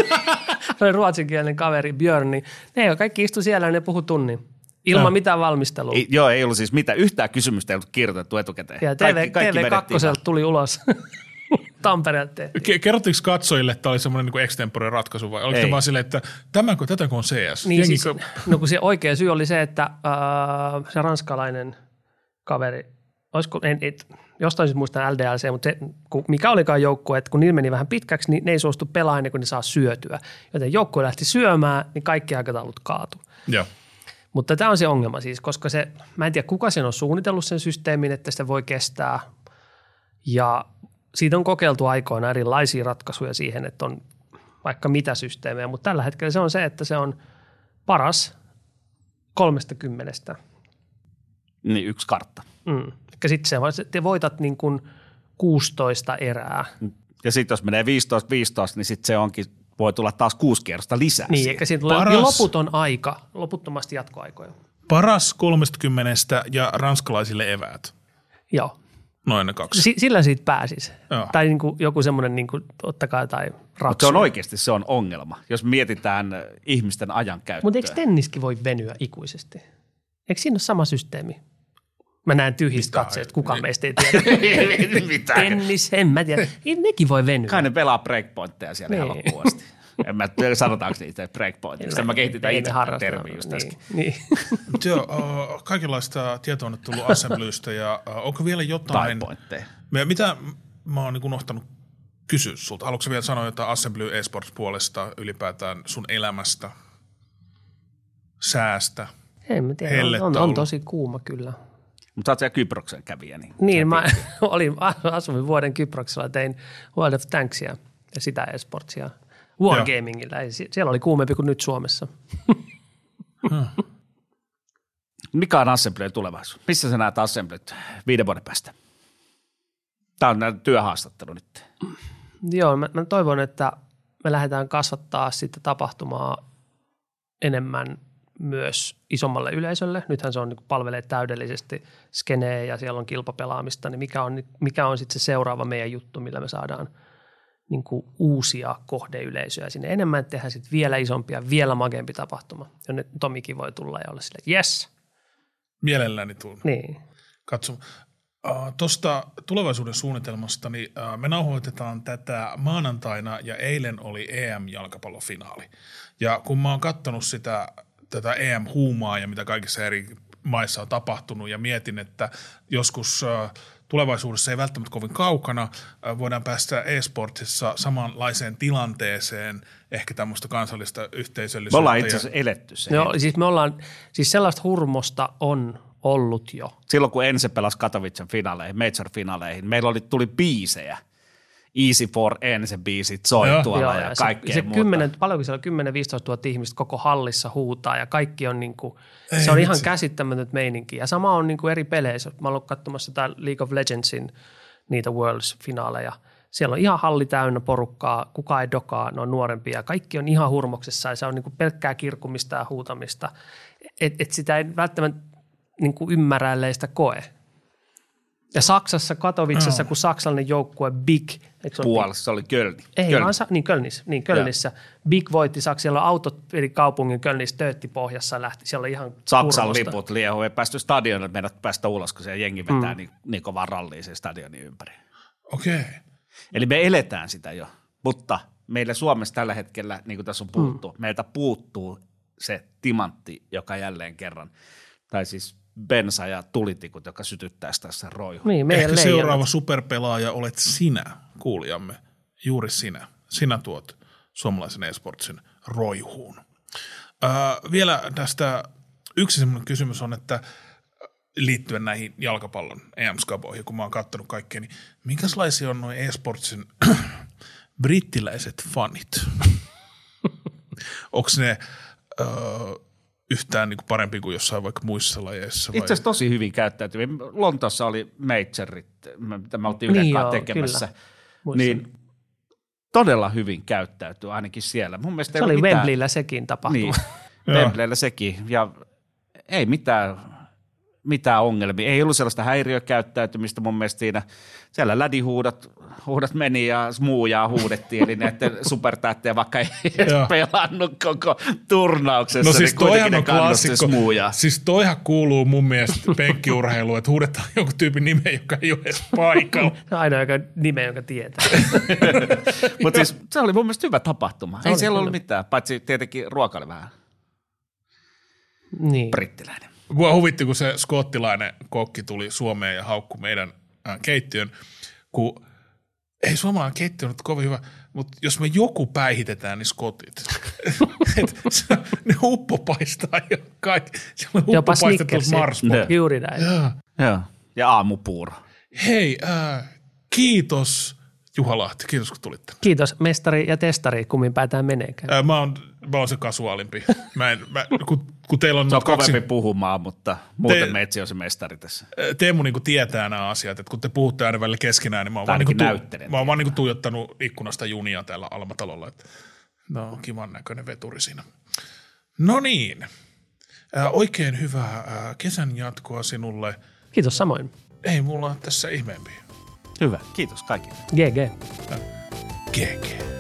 [laughs] se oli ruotsinkielinen kaveri Björn, niin ne kaikki istu siellä ja ne puhu tunnin. Ilman Joo. mitään valmistelua. Ei, joo, ei ollut siis mitään. Yhtään kysymystä ei ollut kirjoitettu etukäteen. ja TV, vedettiin TV2 tuli ulos Tampereelta. tehtiin. Ke- Kerrottiinko katsojille, että tämä oli semmoinen niin extempore ratkaisu vai oliko Ei. te vaan silleen, että tämäkö, tätäkö on CS? Niin siis, Jengikö- no kun se oikea syy oli se, että äh, se ranskalainen kaveri, olisiko, en, et, jostain syystä muistan LDLC, mutta se, kun, mikä olikaan joukkue, että kun niillä meni vähän pitkäksi, niin ne ei suostu pelaamaan ennen kuin ne saa syötyä. Joten joukkue lähti syömään, niin kaikki aikataulut kaatu. Joo. Mutta tämä on se ongelma siis, koska se, mä en tiedä kuka sen on suunnitellut sen systeemin, että sitä voi kestää. Ja siitä on kokeiltu aikoina erilaisia ratkaisuja siihen, että on vaikka mitä systeemejä, mutta tällä hetkellä se on se, että se on paras kolmesta kymmenestä. Niin yksi kartta. Mm. Sitten se, te voitat niin kuin 16 erää. Ja sitten jos menee 15-15, niin sitten se onkin, voi tulla taas kuusi kierrosta lisää. Niin, siihen. eikä siinä tulee Paras- loputon aika, loputtomasti jatkoaikoja. Paras 30 ja ranskalaisille eväät. Joo, Noin ne kaksi. S- sillä siitä pääsisi. Joo. Tai niin kuin joku semmoinen, niin kuin, ottakaa jotain Mutta se on oikeasti se on ongelma, jos mietitään äh, ihmisten ajan käyttöä. Mutta eikö tenniskin voi venyä ikuisesti? Eikö siinä ole sama systeemi? Mä näen tyhjistä katseista, kukaan meistä ei tiedä. [laughs] Mitä? Tennis, en mä tiedä. Nekin voi venyä. Kai ne pelaa breakpointteja siellä ihan Niin. loppuun asti. En mä tiedä, sanotaanko niitä breakpointiksi. Mä kehitin itse tämän harrasta. termin just äsken. niin, niin. Joo, uh, kaikenlaista tietoa on nyt tullut Assemblystä ja uh, onko vielä Tai jotain, pointteja. me, mitä mä oon niin unohtanut kysyä sulta? Haluatko sä vielä sanoa jotain Assembly eSports puolesta ylipäätään sun elämästä, säästä? En mä tiedä, on, on, on tosi kuuma kyllä. Mutta sä Kyproksen kävijä, niin Niin, mä [laughs] olin, asuin vuoden Kyproksella, tein World of Tanksia ja sitä esportsia sie- Siellä oli kuumempi kuin nyt Suomessa. [laughs] mikä on Assembleyn tulevaisuus? Missä sä näet Assemblyt viiden vuoden päästä? Tämä on työhaastattelu nyt. Joo, mä, mä toivon, että me lähdetään kasvattaa sitten tapahtumaa enemmän myös isommalle yleisölle. Nythän se on niin palvelee täydellisesti skeneä ja siellä on kilpapelaamista, niin mikä on, mikä on sitten se seuraava meidän juttu, millä me saadaan niin kuin uusia kohdeyleisöjä sinne enemmän, että tehdään sitten vielä isompia, vielä magempi tapahtuma, jonne Tomikin voi tulla ja olla silleen, että yes, Mielelläni tuun niin. katsomaan. Uh, Tuosta tulevaisuuden suunnitelmasta, niin uh, me nauhoitetaan tätä maanantaina ja eilen oli EM-jalkapallofinaali. Ja kun mä oon kattonut sitä, tätä EM-huumaa ja mitä kaikissa eri maissa on tapahtunut ja mietin, että joskus tulevaisuudessa ei välttämättä kovin kaukana voidaan päästä e-sportissa samanlaiseen tilanteeseen, ehkä tämmöistä kansallista Me yhteisöllisyyttä. ollaan itse asiassa eletty se. No, siis me ollaan, siis sellaista hurmosta on ollut jo. Silloin kun Ense pelasi Katowicen finaaleihin, major-finaaleihin, meillä oli, tuli biisejä. Easy for Ense biisit soi Joo. tuolla ja, ja kaikkea se, se muuta. 10, paljonko siellä 10 15 000 ihmistä koko hallissa huutaa ja kaikki on niin kuin, Ei se on ihan vitsi. käsittämätöntä meininki. Ja sama on niin kuin eri peleissä. Mä oon katsomassa tää League of Legendsin niitä Worlds-finaaleja. Siellä on ihan halli täynnä porukkaa, kukaan ei dokaa, ne on nuorempia. Kaikki on ihan hurmoksessa ja se on niin kuin pelkkää kirkkumista ja huutamista. Et, et sitä ei välttämättä niin kuin ymmärrä, ellei sitä koe. Ja Saksassa, Katowicessa, kun saksalainen joukkue Big? Puolassa se oli Kölni. Ei, Kölni. vaan Sa- niin Kölnissä. Niin, Kölnissä. Big voitti Saksa, siellä on autot eli kaupungin Kölnissä töötti pohjassa ja lähti. Siellä oli ihan Saksan liput liehu, ei päästy stadionille, meidät päästä ulos, kun se jengi vetää mm. niin, niin kovaa rallia sen stadionin ympäri. Okei. Eli me eletään sitä jo, mutta meillä Suomessa tällä hetkellä, niin kuin tässä on puhuttu, mm. meiltä puuttuu se timantti, joka jälleen kerran, tai siis bensa ja tulitikut, joka sytyttäisi tässä roihu. Niin, Ehkä leijonat. seuraava superpelaaja olet sinä, kuulijamme. Juuri sinä. Sinä tuot suomalaisen esportsin roihuun. Öö, vielä tästä yksi semmoinen kysymys on, että liittyen näihin jalkapallon EM-skaboihin, kun mä oon kattonut kaikkea, niin minkälaisia on noin esportsin brittiläiset fanit? [laughs] Onko ne öö, yhtään niin parempi kuin jossain vaikka muissa lajeissa? vai- Itse asiassa tosi hyvin käyttäytyviä. Lontoossa oli majorit, mitä me oltiin Niin joo, tekemässä. Niin todella hyvin käyttäytyy ainakin siellä. Mun mielestä Se oli mitään- Wembleyllä sekin tapahtuma. Niin, Joo. Wembleyllä sekin. Ja ei mitään, mitään ongelmia. Ei ollut sellaista häiriökäyttäytymistä mun mielestä siinä. Siellä lädihuudat huudat meni ja smuujaa huudettiin, eli näiden [laughs] supertähtejä vaikka ei pelannut koko turnauksessa, No siis niin kuitenkin toihan ne on klassikko. smuujaa. Siis toihan kuuluu mun mielestä [laughs] penkkiurheiluun, että huudetaan jonkun tyypin nimeä, joka ei ole edes paikalla. [laughs] Ainoa joka, nime, jonka tietää. Mutta siis se oli mun mielestä hyvä tapahtuma. Se ei oli siellä kyllä. ollut mitään, paitsi tietenkin ruoka oli vähän niin. brittiläinen. Mua huvitti, kun se skottilainen kokki tuli Suomeen ja haukku meidän äh, keittiön, kun ei suomalainen keittiö nyt kovin hyvä, mutta jos me joku päihitetään, niin skotit. [laughs] Et se, ne uppopaistaa ja kaikki. Siellä on Jopa uppopaistetut Snickersia. marspot. Juuri näin. Joo. Joo. Ja aamupuuro. Hei, äh, kiitos Juha Lahti, kiitos kun tulit tänne. Kiitos mestari ja testari, kummin päätään meneekään. Äh, mä, oon, mä oon se kasuaalimpi. Mä en, mä, kun, kun teillä on, Se on nyt kaksi, kovempi puhumaan, mutta muuten Te- Meitsi on se mestari tässä. Teemu niin tietää nämä asiat, että kun te puhutte aina välillä keskenään, niin mä oon vaan, niin ainakin tu- mä oon vaan niin tuijottanut ikkunasta junia täällä Almatalolla. Että, no, kivan näköinen veturi siinä. No niin, Ää, oikein hyvää ää, kesän jatkoa sinulle. Kiitos samoin. Ei mulla tässä ihmeempiä. Hyvä, kiitos kaikille. GG. GG.